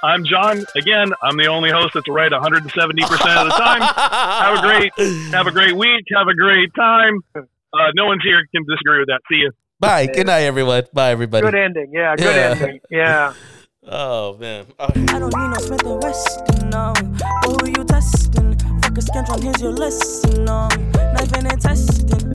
I'm John. Again, I'm the only host that's right 170 percent of the time. Have a great, have a great week. Have a great time. Uh, no one's here can disagree with that. See you. Bye. Good night, everyone. Bye, everybody. Good ending. Yeah, good Yeah. ending. Yeah. Oh man. I don't need no Smith and Wesson, no. But who you testing? Fuck a Scantron, here's your lesson, no. Knife and testing.